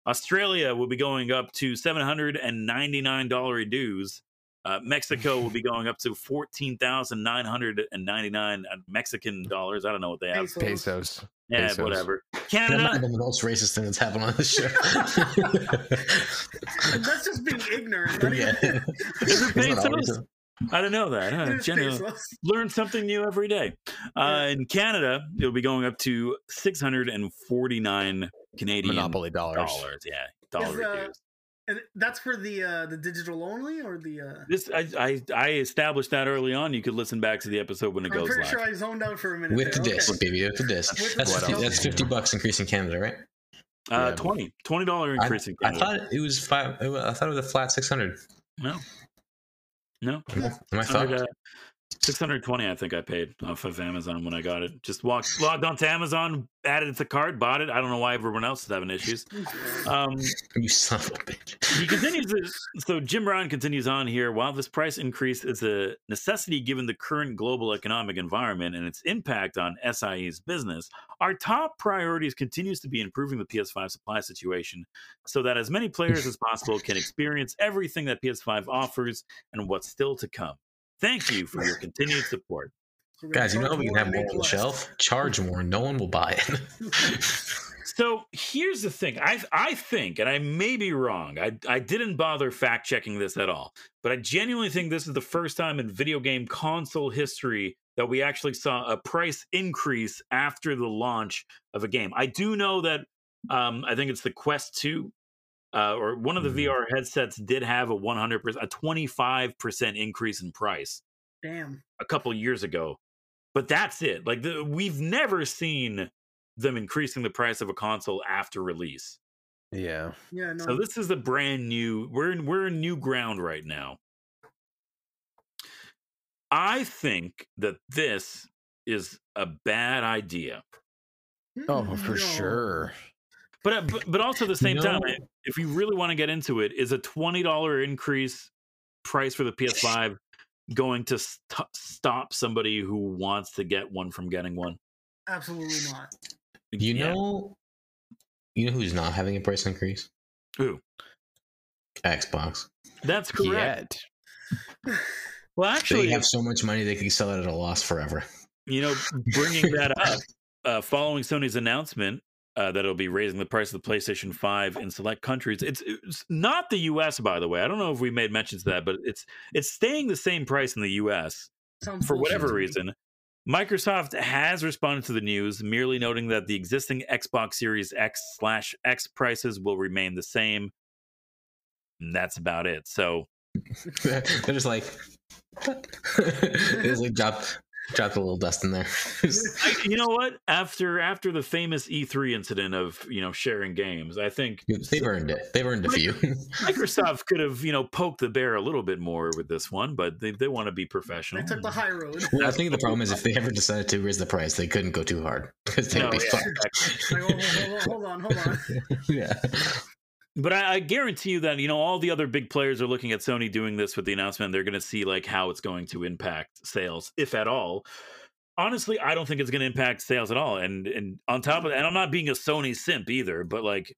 Australia will be going up to $799 dues. Uh, Mexico will be going up to 14,999 Mexican dollars. I don't know what they have.
Pesos.
Pesos.
Yeah,
pesos.
whatever.
That might
Canada,
have been the most racist thing that's happened on this show. *laughs* *laughs*
That's just being ignorant. not
yeah.
Is it *laughs*
Isn't that
pesos?
Always-
I don't know that. Huh? *laughs*
It is
Genu-
pesos.
learn something new every day. Uh, in Canada, it'll be going up to 649 Canadian
Monopoly dollars.
dollars. Yeah, dollar
uh. And that's for the uh the digital only or the uh
This I, I I established that early on. You could listen back to the episode when it
I'm
goes
pretty
live.
sure I zoned out for a minute.
With the
there.
disc,
Okay.
baby, with the disc.
With
That's
the
50, that's 50 bucks increase in Canada, right?
Uh,
Yeah.
20 twenty dollar
I,
increase in
I thought it was five. I thought it was a flat 600.
no, no,
Am I fucked?
600, uh, 620 I think I paid off of Amazon when I got it. Just walked logged onto Amazon, added it to cart, bought it. I don't know why everyone else is having issues. Um, *laughs*
You son of a bitch.
he continues to, so Jim Ryan continues on here while this price increase is a necessity given the current global economic environment and its impact on sie's business our top priorities continues to be improving the ps5 supply situation so that as many players as possible can experience everything that ps5 offers and what's still to come thank you for your continued support
So we're gonna
Guys, you know
charge
we can have
and
more on the shelf. Charge more. No one will buy it. *laughs*
So here's the thing. I I think, and I may be wrong. I I didn't bother fact checking this at all, but I genuinely think this is the first time in video game console history that we actually saw a price increase after the launch of a game. I do know that um, I think it's the Quest Two. Uh, or one of the
Mhm.
VR headsets did have a 100%, a 25% increase in price
Damn.
a couple years ago. But that's it. Like the, we've never seen them increasing the price of a console after release.
Yeah.
Yeah, no.
So this is a brand new. We're in we're in new ground right now. I think that this is a bad idea.
Oh, for
No.
sure.
But uh, but, but also at the same time, if you really want to get into it, is a twenty dollar increase price for the PS5 going to st- stop somebody who wants to get one from getting one?
Absolutely not.
You
Yeah.
know, you know who's not having a price increase?
Who?
Xbox.
That's correct.
Yet. *sighs*
Well, actually, They
have so much money they can sell it at a loss forever.
you know, bringing that up, uh, following Sony's announcement uh, that it'll be raising the price of the PlayStation 5 in select countries, it's, it's not the U.S. by the way. I don't know if we made mentions of that, but it's it's staying the same price in the U.S.
Sounds
for whatever reason. Microsoft has responded to the news, merely noting that the existing Xbox Series X slash S prices will remain the same. And that's about it. So *laughs*
They're just like, *laughs* just like drop, drop a little dust in there.
I, you know what? After after the famous E3 incident of you know sharing games, I think
They've earned it. They've earned a few.
Microsoft could have you know poked the bear a little bit more with this one, but they, they want to be
They
professional.
took the high road.
well, I think the problem is if they ever decided to raise the price, they couldn't go too hard because they'd
No,
be
yeah,
fucked.
Like, oh, hold, hold on, hold on. *laughs*
yeah.
But I, I guarantee you that you know all the other big players are looking at Sony doing this with the announcement. They're going to see like how it's going to impact sales, if at all. Honestly, I don't think it's going to impact sales at all. And and on top of that, and I'm not being a Sony simp either, but like,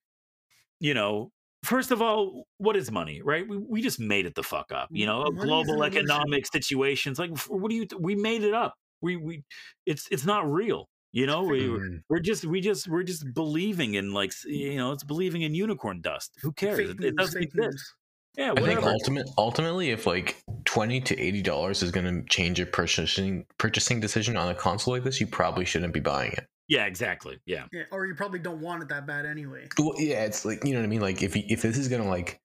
you know, first of all, what is money, right? We we just made it the fuck up. You know,
is
global economic situations. Like, what do you? We made it up. We we, it's it's not real. You know, we we're just we just we're just believing in like you know it's believing in unicorn dust who cares it, it doesn't
fake
exist
news.
yeah
I think
whatever
ultimate, ultimately, if like twenty to eighty dollars is going to change your purchasing purchasing decision on a console like this, you probably shouldn't be buying it.
yeah exactly yeah
Yeah, or you probably don't want it that bad anyway.
Well, yeah, it's like you know what I mean. Like if if this is going to like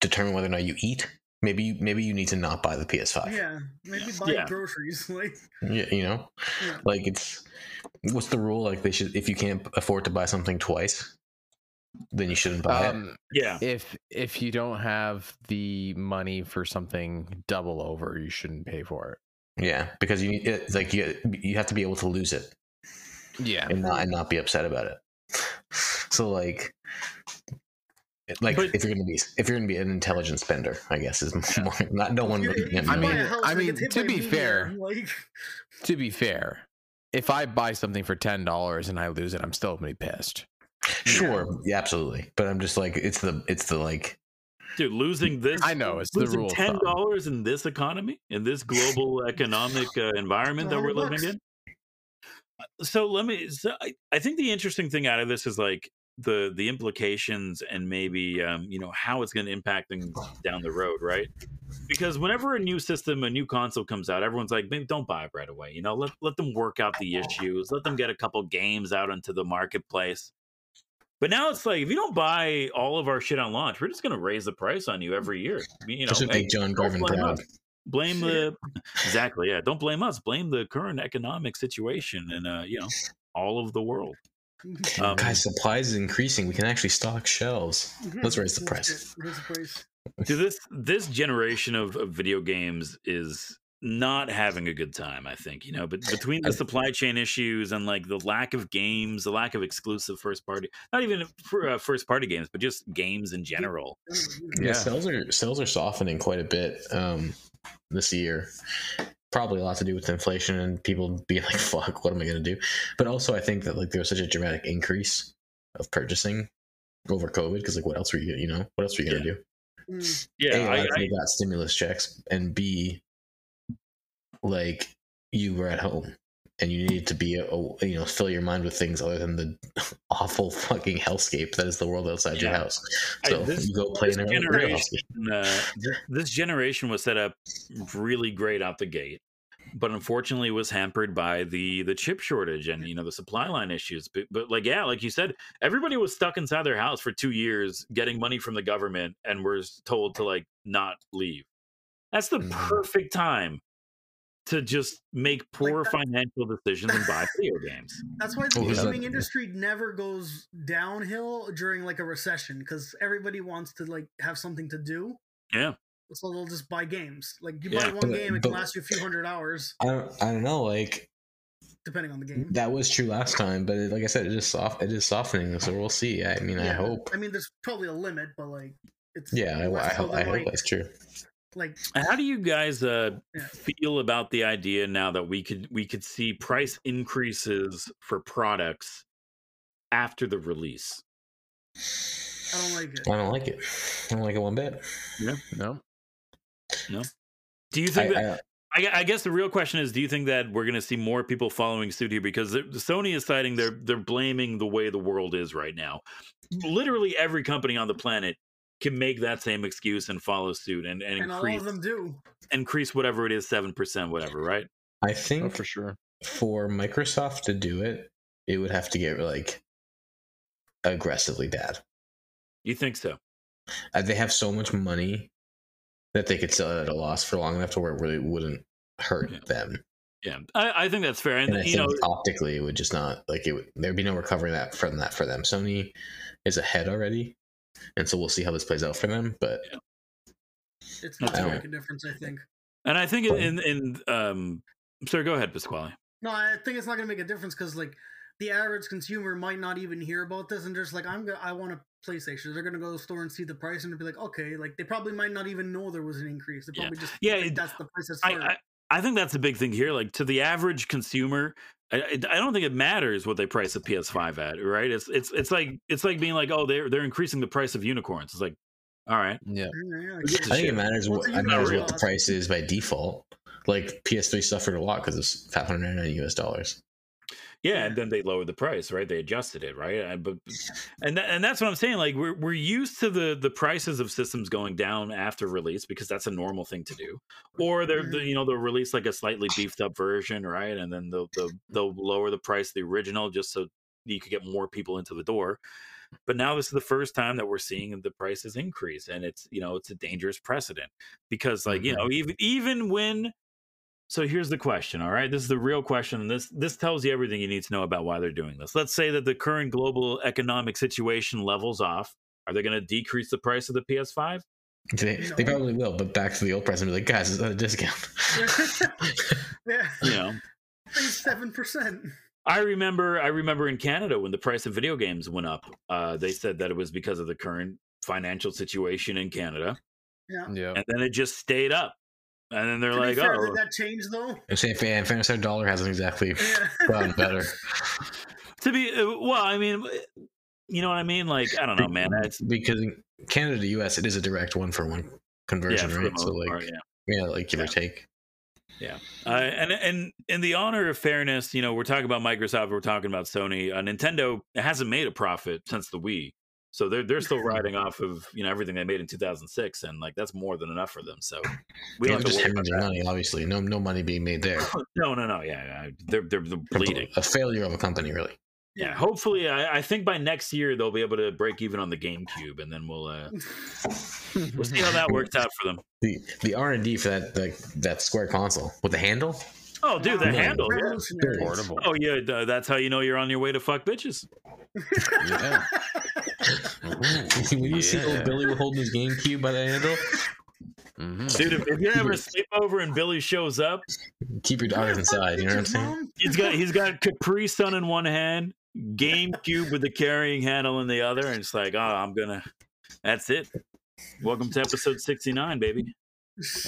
determine whether or not you eat, maybe maybe you need to not buy the PS5.
Yeah, maybe buy
Yeah.
groceries. *laughs* Like,
Yeah, you know,
Yeah.
like it's what's the rule? Like they should if you can't afford to buy something twice, then you shouldn't buy it.
Um,
yeah
if if you don't have the money for something double over, you shouldn't pay for it.
Yeah, because you need it's like you you have to be able to lose it
Yeah.
and not and not be upset about it. *laughs* So like, like
But-
if you're gonna be if you're gonna be an intelligent spender, I guess is *laughs* more not no one.
You-
looking
you
at
I mean-
house
I mean, to be
meteor,
fair-
like *laughs*
To be fair, if I buy something for ten dollars and I lose it, I'm still gonna be pissed.
sure, yeah, absolutely. But I'm just like it's the it's the like
Dude, losing this
I know, it's the rule
ten dollars in this economy, in this global *laughs* economic uh, environment that we're living in. So let me. So I, I think the interesting thing out of this is like the the implications and maybe um, you know how it's going to impact things down the road, right? Because whenever a new system, a new console comes out, everyone's like, "Maybe don't buy it right away." You know, let let them work out the issues, let them get a couple games out into the marketplace. But now it's like if you don't buy all of our shit on launch, we're just going to raise the price on you every year. You know, hey,
John Garvin
blame
proud.
us. Blame the *laughs* exactly, yeah. Don't blame us. Blame the current economic situation and uh, you know all of the world. Um,
Guys, supplies is increasing. We can actually stock shelves. Let's raise the price.
Raise the price.
to this this generation of, of video games is not having a good time i think you know but between the supply chain issues and like the lack of games the lack of exclusive first party not even for uh, first party games but just games in general
Yeah,
Yeah.
sales are sales are softening quite a bit um, this year. Probably a lot to do with inflation and people being like, "Fuck, what am I going to do?" But also, I think that like there was such a dramatic increase of purchasing over COVID because like, what else were you, you know, what else were you going to do?
Mm.
yeah
a, a
I,
lot
I,
people got stimulus checks, and B, like you were at home and you need to be, a, a- you know, fill your mind with things other than the *laughs* awful fucking hellscape that is the world outside your
Yeah.
house.
I-
So
this-
you go play
this
in
generation- uh, this generation was set up really great out the gate but unfortunately was hampered by the the chip shortage and you know the supply line issues but, but like yeah like you said everybody was stuck inside their house for two years getting money from the government and was told to like not leave that's the
Mhm.
perfect time to just make poor
that-
financial decisions and buy video games
That's why the
Oh,
gaming industry never goes downhill during like a recession because everybody wants to like have something to do.
yeah
So they'll just buy games. Like you
Yeah.
buy one
But-
game, it can last you a few hundred hours,
I don't, I don't know, like
depending on the game.
that was true last time, but it, like I said, it is soft, it is softening, so we'll see. I mean, I hope.
I mean, there's probably a limit, but like it's
Yeah, I,
less
I, hope, I hope that's true.
Like
how do you guys uh,
Yeah.
feel about the idea now that we could we could see price increases for products after the release?
I don't like it.
I don't like it. I don't like it one bit.
Yeah no, no
Do you
I,
think that?
I,
I, I guess the real question is: Do you think that we're going to see more people following suit here? Because Sony is citing they're they're blaming the way the world is right now. Literally every company on the planet can make that same excuse and follow suit and, and,
And a lot
increase
of them do.
increase whatever it is seven percent, whatever, right?
I
oh,
think
for sure.
for Microsoft to do it, it would have to get like aggressively bad.
You think so?
Uh, they have so much money that they could sell it at a loss for long enough to where it really wouldn't hurt
Yeah.
them.
Yeah, I, I think that's fair. And,
And I
you
think
know,
optically, it would just not like it. Would, there'd be no recovering that from that for them. Sony is ahead already, and so we'll see how this plays out for them. But
It's not gonna make a difference. I think.
and I think in in um, sorry, go ahead, Pasquale.
No, I think it's not gonna make a difference because like the average consumer might not even hear about this and just like I'm gonna I want a PlayStation. They're gonna go to the store and see the price and be like, okay, like they probably might not even know there was an increase. They
Yeah.
probably just
Yeah,
think
it-
that's the price that's
I. I I think that's a big thing here. Like to the average consumer, I, I I don't think it matters what they price a PS5 at, right? It's it's it's like it's like being like, oh, they're they're increasing the price of unicorns. It's like, all right,
Yeah,
Yeah, yeah,
Who gives
think it matters
What's
what
a
it matters
unicorn
what the price is by default. Like PS3 suffered a lot because it's 599 US dollars.
Yeah, and then they lowered the price, right? They adjusted it, right? *laughs* And, but and that, and that's what I'm saying. Like we're we're used to the the prices of systems going down after release because that's a normal thing to do. Or they're the, you know they'll release like a slightly beefed up version, right? And then they'll they'll, they'll lower the price of the original just so you could get more people into the door. But now this is the first time that we're seeing the prices increase, and it's you know it's a dangerous precedent because like you mm-hmm. know even even when so here's the question, all right? This is the real question, this this tells you everything you need to know about why they're doing this. Let's say that the current global economic situation levels off. Are they going to decrease the price of the PS5?
They, they probably will, but back to the old price and be like, guys, it's at a discount. *laughs*
yeah, *laughs*
You know,
seven percent.
I remember, I remember in Canada when the price of video games went up. Uh, they said that it was because of the current financial situation in Canada,
Yeah.
Yeah.
and then it just stayed up. And then they're
To
like,
fair,
"Oh,
did that change though?
I'm saying, in fairness, our dollar hasn't exactly
Yeah. *laughs*
gotten better.
to be uh, well." I mean, you know what I mean? Like, I don't know, man. It's
because Canada to US, it is a direct one for one conversion,
yeah, for
right? So like,
part, yeah.
yeah, like give
Yeah.
or take.
Yeah, uh, and and in the honor of fairness, you know, we're talking about Microsoft, we're talking about Sony. Uh, Nintendo hasn't made a profit since the Wii, so they're they're still *laughs* riding off of you know everything they made in 2006, and like that's more than enough for them. So we don't have
just hemorrhaging money, obviously. No, no money being made there. *laughs*
No, no, no. Yeah, yeah. They're, they're they're bleeding.
A failure of a company, really.
Yeah. Hopefully, I, I think by next year they'll be able to break even on the GameCube, and then we'll uh, we'll see how that *laughs* works out for them.
The the R and D for that like that Square console with the handle.
Oh, dude, the
Wow.
handle. Yeah.
Portable.
Oh yeah, th- that's how you know you're on your way to fuck bitches.
Yeah. *laughs*
when you see
Yeah.
old Billy holding his GameCube by the handle,
Mhm.
Dude, if, if you ever sleep over and Billy shows up,
keep your daughters inside. You know what I'm saying?
He's got he's got Capri Sun in one hand, GameCube with the carrying handle in the other, and it's like, oh, I'm gonna. That's it. Welcome to episode 69, baby.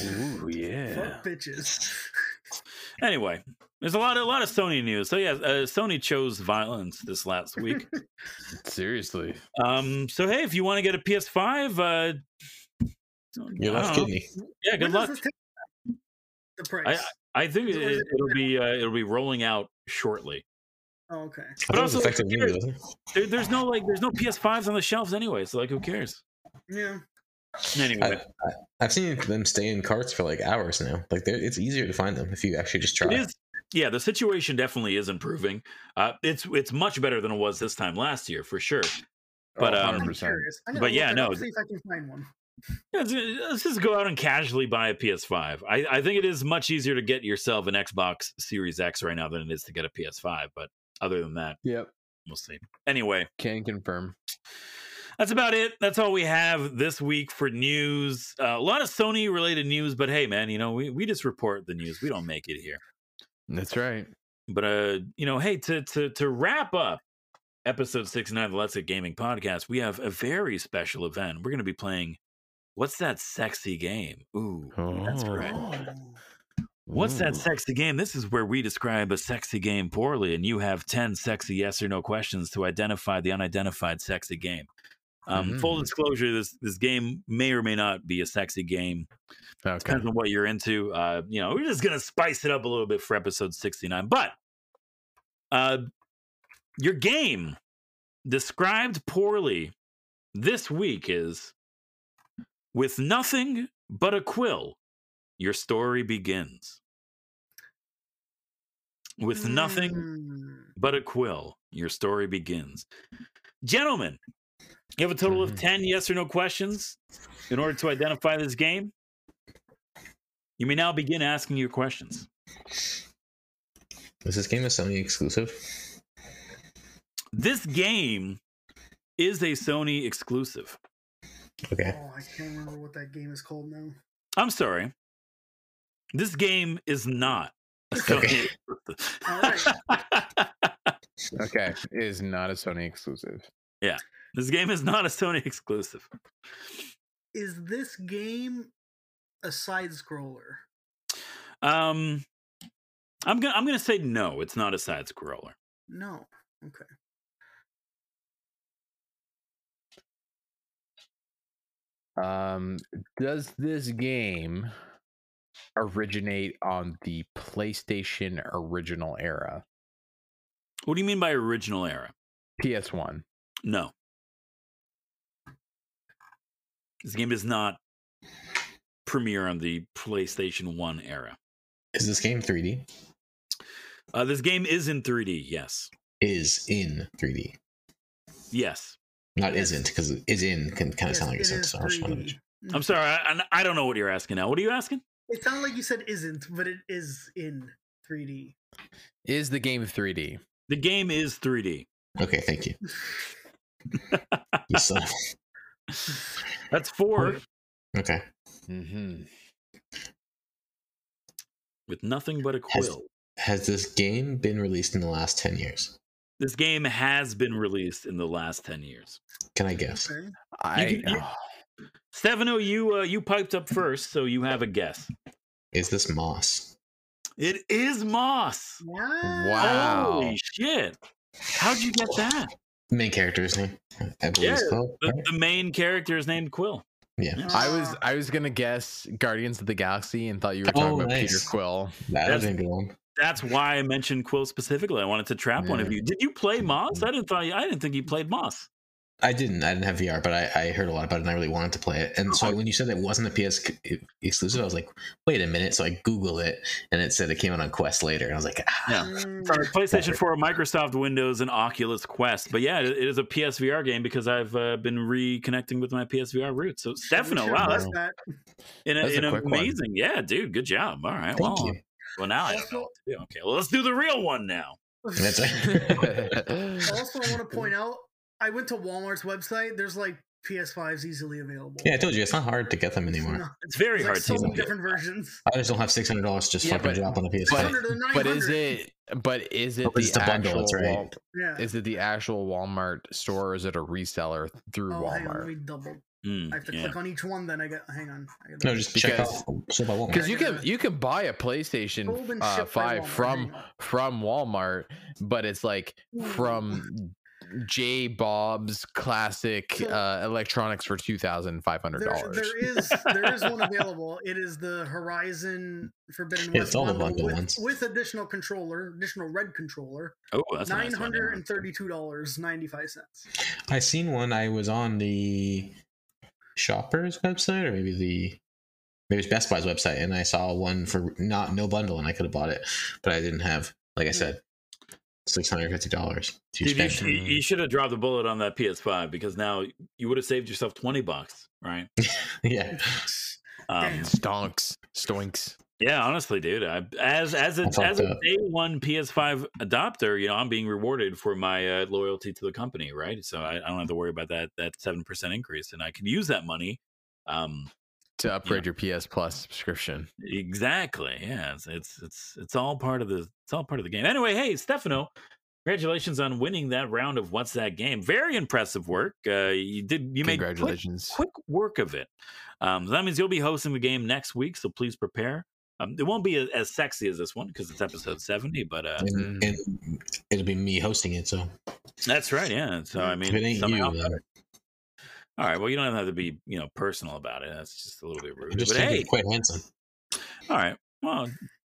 Ooh, yeah.
Fuck bitches.
Anyway, there's a lot of a lot of Sony news. So yeah, uh, Sony chose violence this last week. *laughs*
Seriously.
um, so hey, if you want to get a PS5, uh,
You're left
don't know.
kidney.
Yeah, good
When does
luck.
this take- The price.
I think it,
Is it-
it'll be uh, it'll be rolling out shortly.
oh, okay.
But
thought it was
also,
effective
who
new,
cares?
wasn't it?
There, there's no like there's no PS5s on the shelves anyway. So like, who cares?
Yeah.
Anyway,
I, I, I've seen them stay in carts for like hours now. Like they're, it's easier to find them if you actually just try.
it is. Yeah, the situation definitely is improving. Uh, it's it's much better than it was this time last year for sure. But,
Oh,
um,
I'm
100%.
curious. I'm gonna
but yeah, no.
See if I can find one. *laughs*
Yeah, let's, let's just go out and casually buy a PS5. I, I think it is much easier to get yourself an Xbox Series X right now than it is to get a PS5. But other than that,
Yep.
we'll see. Anyway,
Can confirm.
That's about it. That's all we have this week for news. Uh, a lot of Sony related news, but hey, man, you know, we, we just report the news. We don't make it here.
That's right.
But uh, you know, hey, to to to wrap up episode 69 of the Let's Get Gaming podcast, we have a very special event. We're gonna be playing what's that sexy game? Ooh, that's right.
Oh.
What's that sexy game? This is where we describe a sexy game poorly, and you have 10 sexy yes or no questions to identify the unidentified sexy game. Um, Full
Mm.
disclosure: this this game may or may not be a sexy game.
Okay.
Depends on what you're into. Uh, you know, we're just gonna spice it up a little bit for episode 69. But uh, your game described poorly this week is with nothing but a quill. Your story begins. With nothing
Mm.
but a quill, your story begins. Gentlemen, you have a total of
Mhm.
10 yes or no questions in order to identify this game. You may now begin asking your questions.
Was this game a Sony exclusive?
This game is a Sony exclusive.
Okay.
Oh, I can't remember what that game is called now.
I'm sorry. This game is not a *laughs* Sony exclusive. *laughs*
Okay. It is not a Sony exclusive.
This game is not a Sony *laughs* exclusive.
Is this game a side scroller?
Um, I'm gonna I'm gonna say no. It's not a side scroller.
No. Okay.
Um, does this game originate on the PlayStation original era?
What do you mean by original era?
PS1.
No. This game does not premiere on the PlayStation 1 era.
Is this game 3D?
Uh, this game is in 3D, yes.
Is in 3D.
Yes.
Not
Yes.
isn't, because is in can kind of
Yes,
sound like a
it
sentence.
is
so I just wanted
3D.
to-
I'm sorry, I, I don't know what you're asking now. What are you asking?
It sounded like you said isn't, but it is in 3D.
Is the game 3D?
The game is 3D.
Okay, thank you. *laughs* you son
That's four
Okay.
Mm-hmm.
with nothing but a
Has-
quill.
has this game been released in the last 10 years?
This game has been released in the last 10 years.
Can I guess?
I
You- you- Stefano, you uh, you piped up first, so you have a guess.
Is this Moss?
It is Moss.
Wow.
Wow.
Holy shit. How'd you get that?
Main character's name? I believe it's
Yeah,
called.
The,
right?
the main character is named Quill.
Yeah.
I was. I was gonna guess Guardians of the Galaxy and thought you were talking
Oh,
about Peter. Quill.
That
That's-
was a good one.
That's why I mentioned Quill specifically. I wanted to trap one of you. Did you play Moss? Mm-hmm. I didn't thought I didn't think you played Moss.
I didn't. I didn't have VR, but I, I heard a lot about it and I really wanted to play it. And so when you said it wasn't a PS exclusive, I was like, wait a minute. So I Googled it and it said it came out on Quest later. And I was like, ah,
Yeah. PlayStation 4, Microsoft Windows, and Oculus Quest. But yeah, it, it is a PSVR game because I've uh, been reconnecting with my PSVR roots. So
we
Stefano,
should
wow, that's
that.
in, a,
That's a
in
quick one.
amazing. Yeah, dude, good job. All right,
thank
well,
you.
well now I don't know what to do. Okay, well let's do the real one now.
That's right. *laughs*
Also, I want to point *laughs* out, I went to Walmart's website. There's like PS5s easily available.
yeah, I told you it's not hard to get them anymore.
No,
It's very
there's
hard
like so
to
many
get.
different versions.
I just don't have six hundred dollars just
Yeah,
fucking
but-
drop on the PS5.
but- but is it but is it
Oh,
the
the bundle,
actual
that's right.
Wal-
Yeah.
is it the actual Walmart store or is it a reseller through
Oh, hang on,
Walmart?
me double.
Mm,
I have to
yeah.
click on each one. Then I get. Hang on. I
no, just check out
Because-
ship by Walmart.
Because you can you can buy a PlayStation uh, five from from Walmart, but it's like from J Bob's classic
So-
uh, electronics for two thousand five hundred
There,
dollars.
there is there is one available. It is the Horizon Forbidden West
it's all
bundle
bundle
with,
ones.
with additional controller, additional red controller,
Oh, that's a nice
nine
one,
hundred
yeah.
and thirty-two dollars ninety five cents.
I seen one. I was on the Shoppers website, or maybe the maybe it's Best Buy's website, and I saw one for not no bundle, and I could have bought it, but I didn't have. Like I said, six hundred fifty dollars
Dude, you,
spend.
sh- you should have dropped the bullet on that PS5 because now you would have saved yourself 20 bucks, right? *laughs*
yeah,
Um,
Damn.
Stonks, stoinks.
yeah, honestly, dude, I, as as a,
I
as a day one PS5 adopter, you know, I'm being rewarded for my uh, loyalty to the company, right? So I, I don't have to worry about that that seven percent increase, and I can use that money. Um,
To upgrade your PS Plus subscription.
exactly, yeah, it's, it's it's it's all part of the it's all part of the game. Anyway, hey, Stefano. Congratulations on winning that round of what's that game? Very impressive work. Uh, you did you made quick
Congratulations.
quick work of it. Um, so that means you'll be hosting the game next week, so please prepare. Um, it won't be as, as sexy as this one because it's episode 70, but uh,
and, and it'll be me hosting it. So
that's right. Yeah. So, I mean,
if it ain't
somehow-
you, then
all right. Well, you don't have to be, you know, personal about it. That's just a little bit rude.
Just
But hey,
quite handsome.
all right. Well,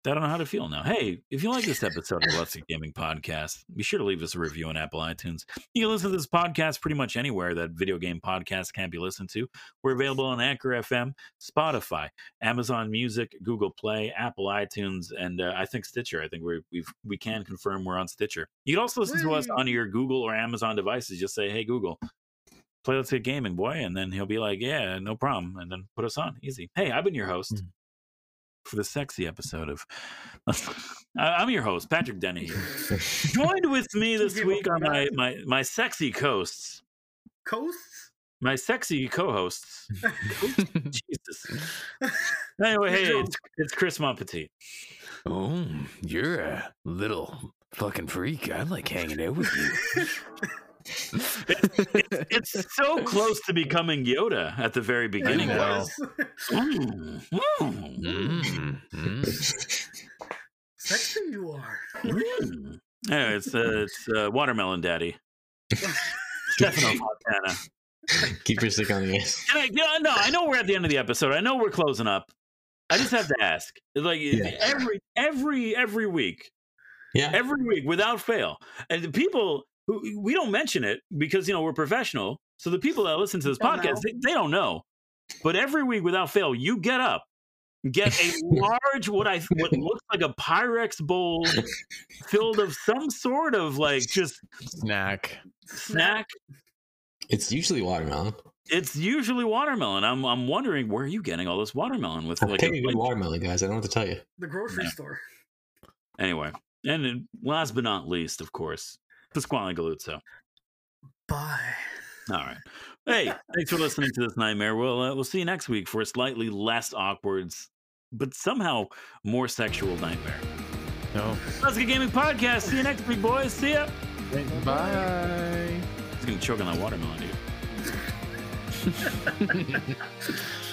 I don't know how to feel now. Hey, if you like this episode of the Let's Get Gaming podcast, be sure to leave us a review on Apple iTunes. You can listen to this podcast pretty much anywhere that video game podcasts can be listened to. We're available on Anchor FM, Spotify, Amazon Music, Google Play, Apple iTunes, and uh, I think Stitcher. I think we we've we can confirm we're on Stitcher. You can also listen to us on your Google or Amazon devices. Just say, "Hey Google, play Let's Get Gaming, boy," and then he'll be like, "Yeah, no problem," and then put us on. Easy. Hey, I've been your host
Mm.
for the sexy episode of. *laughs* I- I'm your host, Patrick Dennehy. *laughs* Joined with me this week on
on
my my my sexy coasts,
Coasts.
my sexy co-hosts. *laughs* Jesus. Anyway, hey, it's, it's Chris Monpetit.
oh, you're a little fucking freak. I like hanging out with you.
It's so close to becoming Yoda at the very beginning.
I know.
Mm, mm,
Mm.
Sexy you are.
mm. Yeah, it's uh, it's uh, watermelon daddy. *laughs* Stefano Fontana.
Keep your stick on the ice.
Can I, yeah, no, I know we're at the end of the episode. I know we're closing up. I just have to ask. It's like
Yeah.
every every every week,
Yeah,
every week without fail. And the people who we don't mention it because you know we're professional. So the people that listen to this
Don't
podcast, they, they don't know. But every week without fail, you get up, get a *laughs* large what I what looks like a Pyrex bowl filled of some sort of like just
Snack.
snack.
it's usually watermelon.
It's usually watermelon. I'm I'm wondering where are you getting all this watermelon with like,
Take
a,
a good
like
watermelon, guys. I don't know what to tell you.
The grocery
Yeah.
store.
anyway. And last but not least, of course, Pasquale Galuzzo.
Bye.
All right. *laughs* Hey, thanks for listening to this nightmare. We'll uh, we'll see you next week for a slightly less awkward, but somehow more sexual nightmare.
No.
Let's Get Gaming Podcast. See you next week, boys. See ya.
Bye.
He's gonna choke on that watermelon, dude. *laughs* *laughs*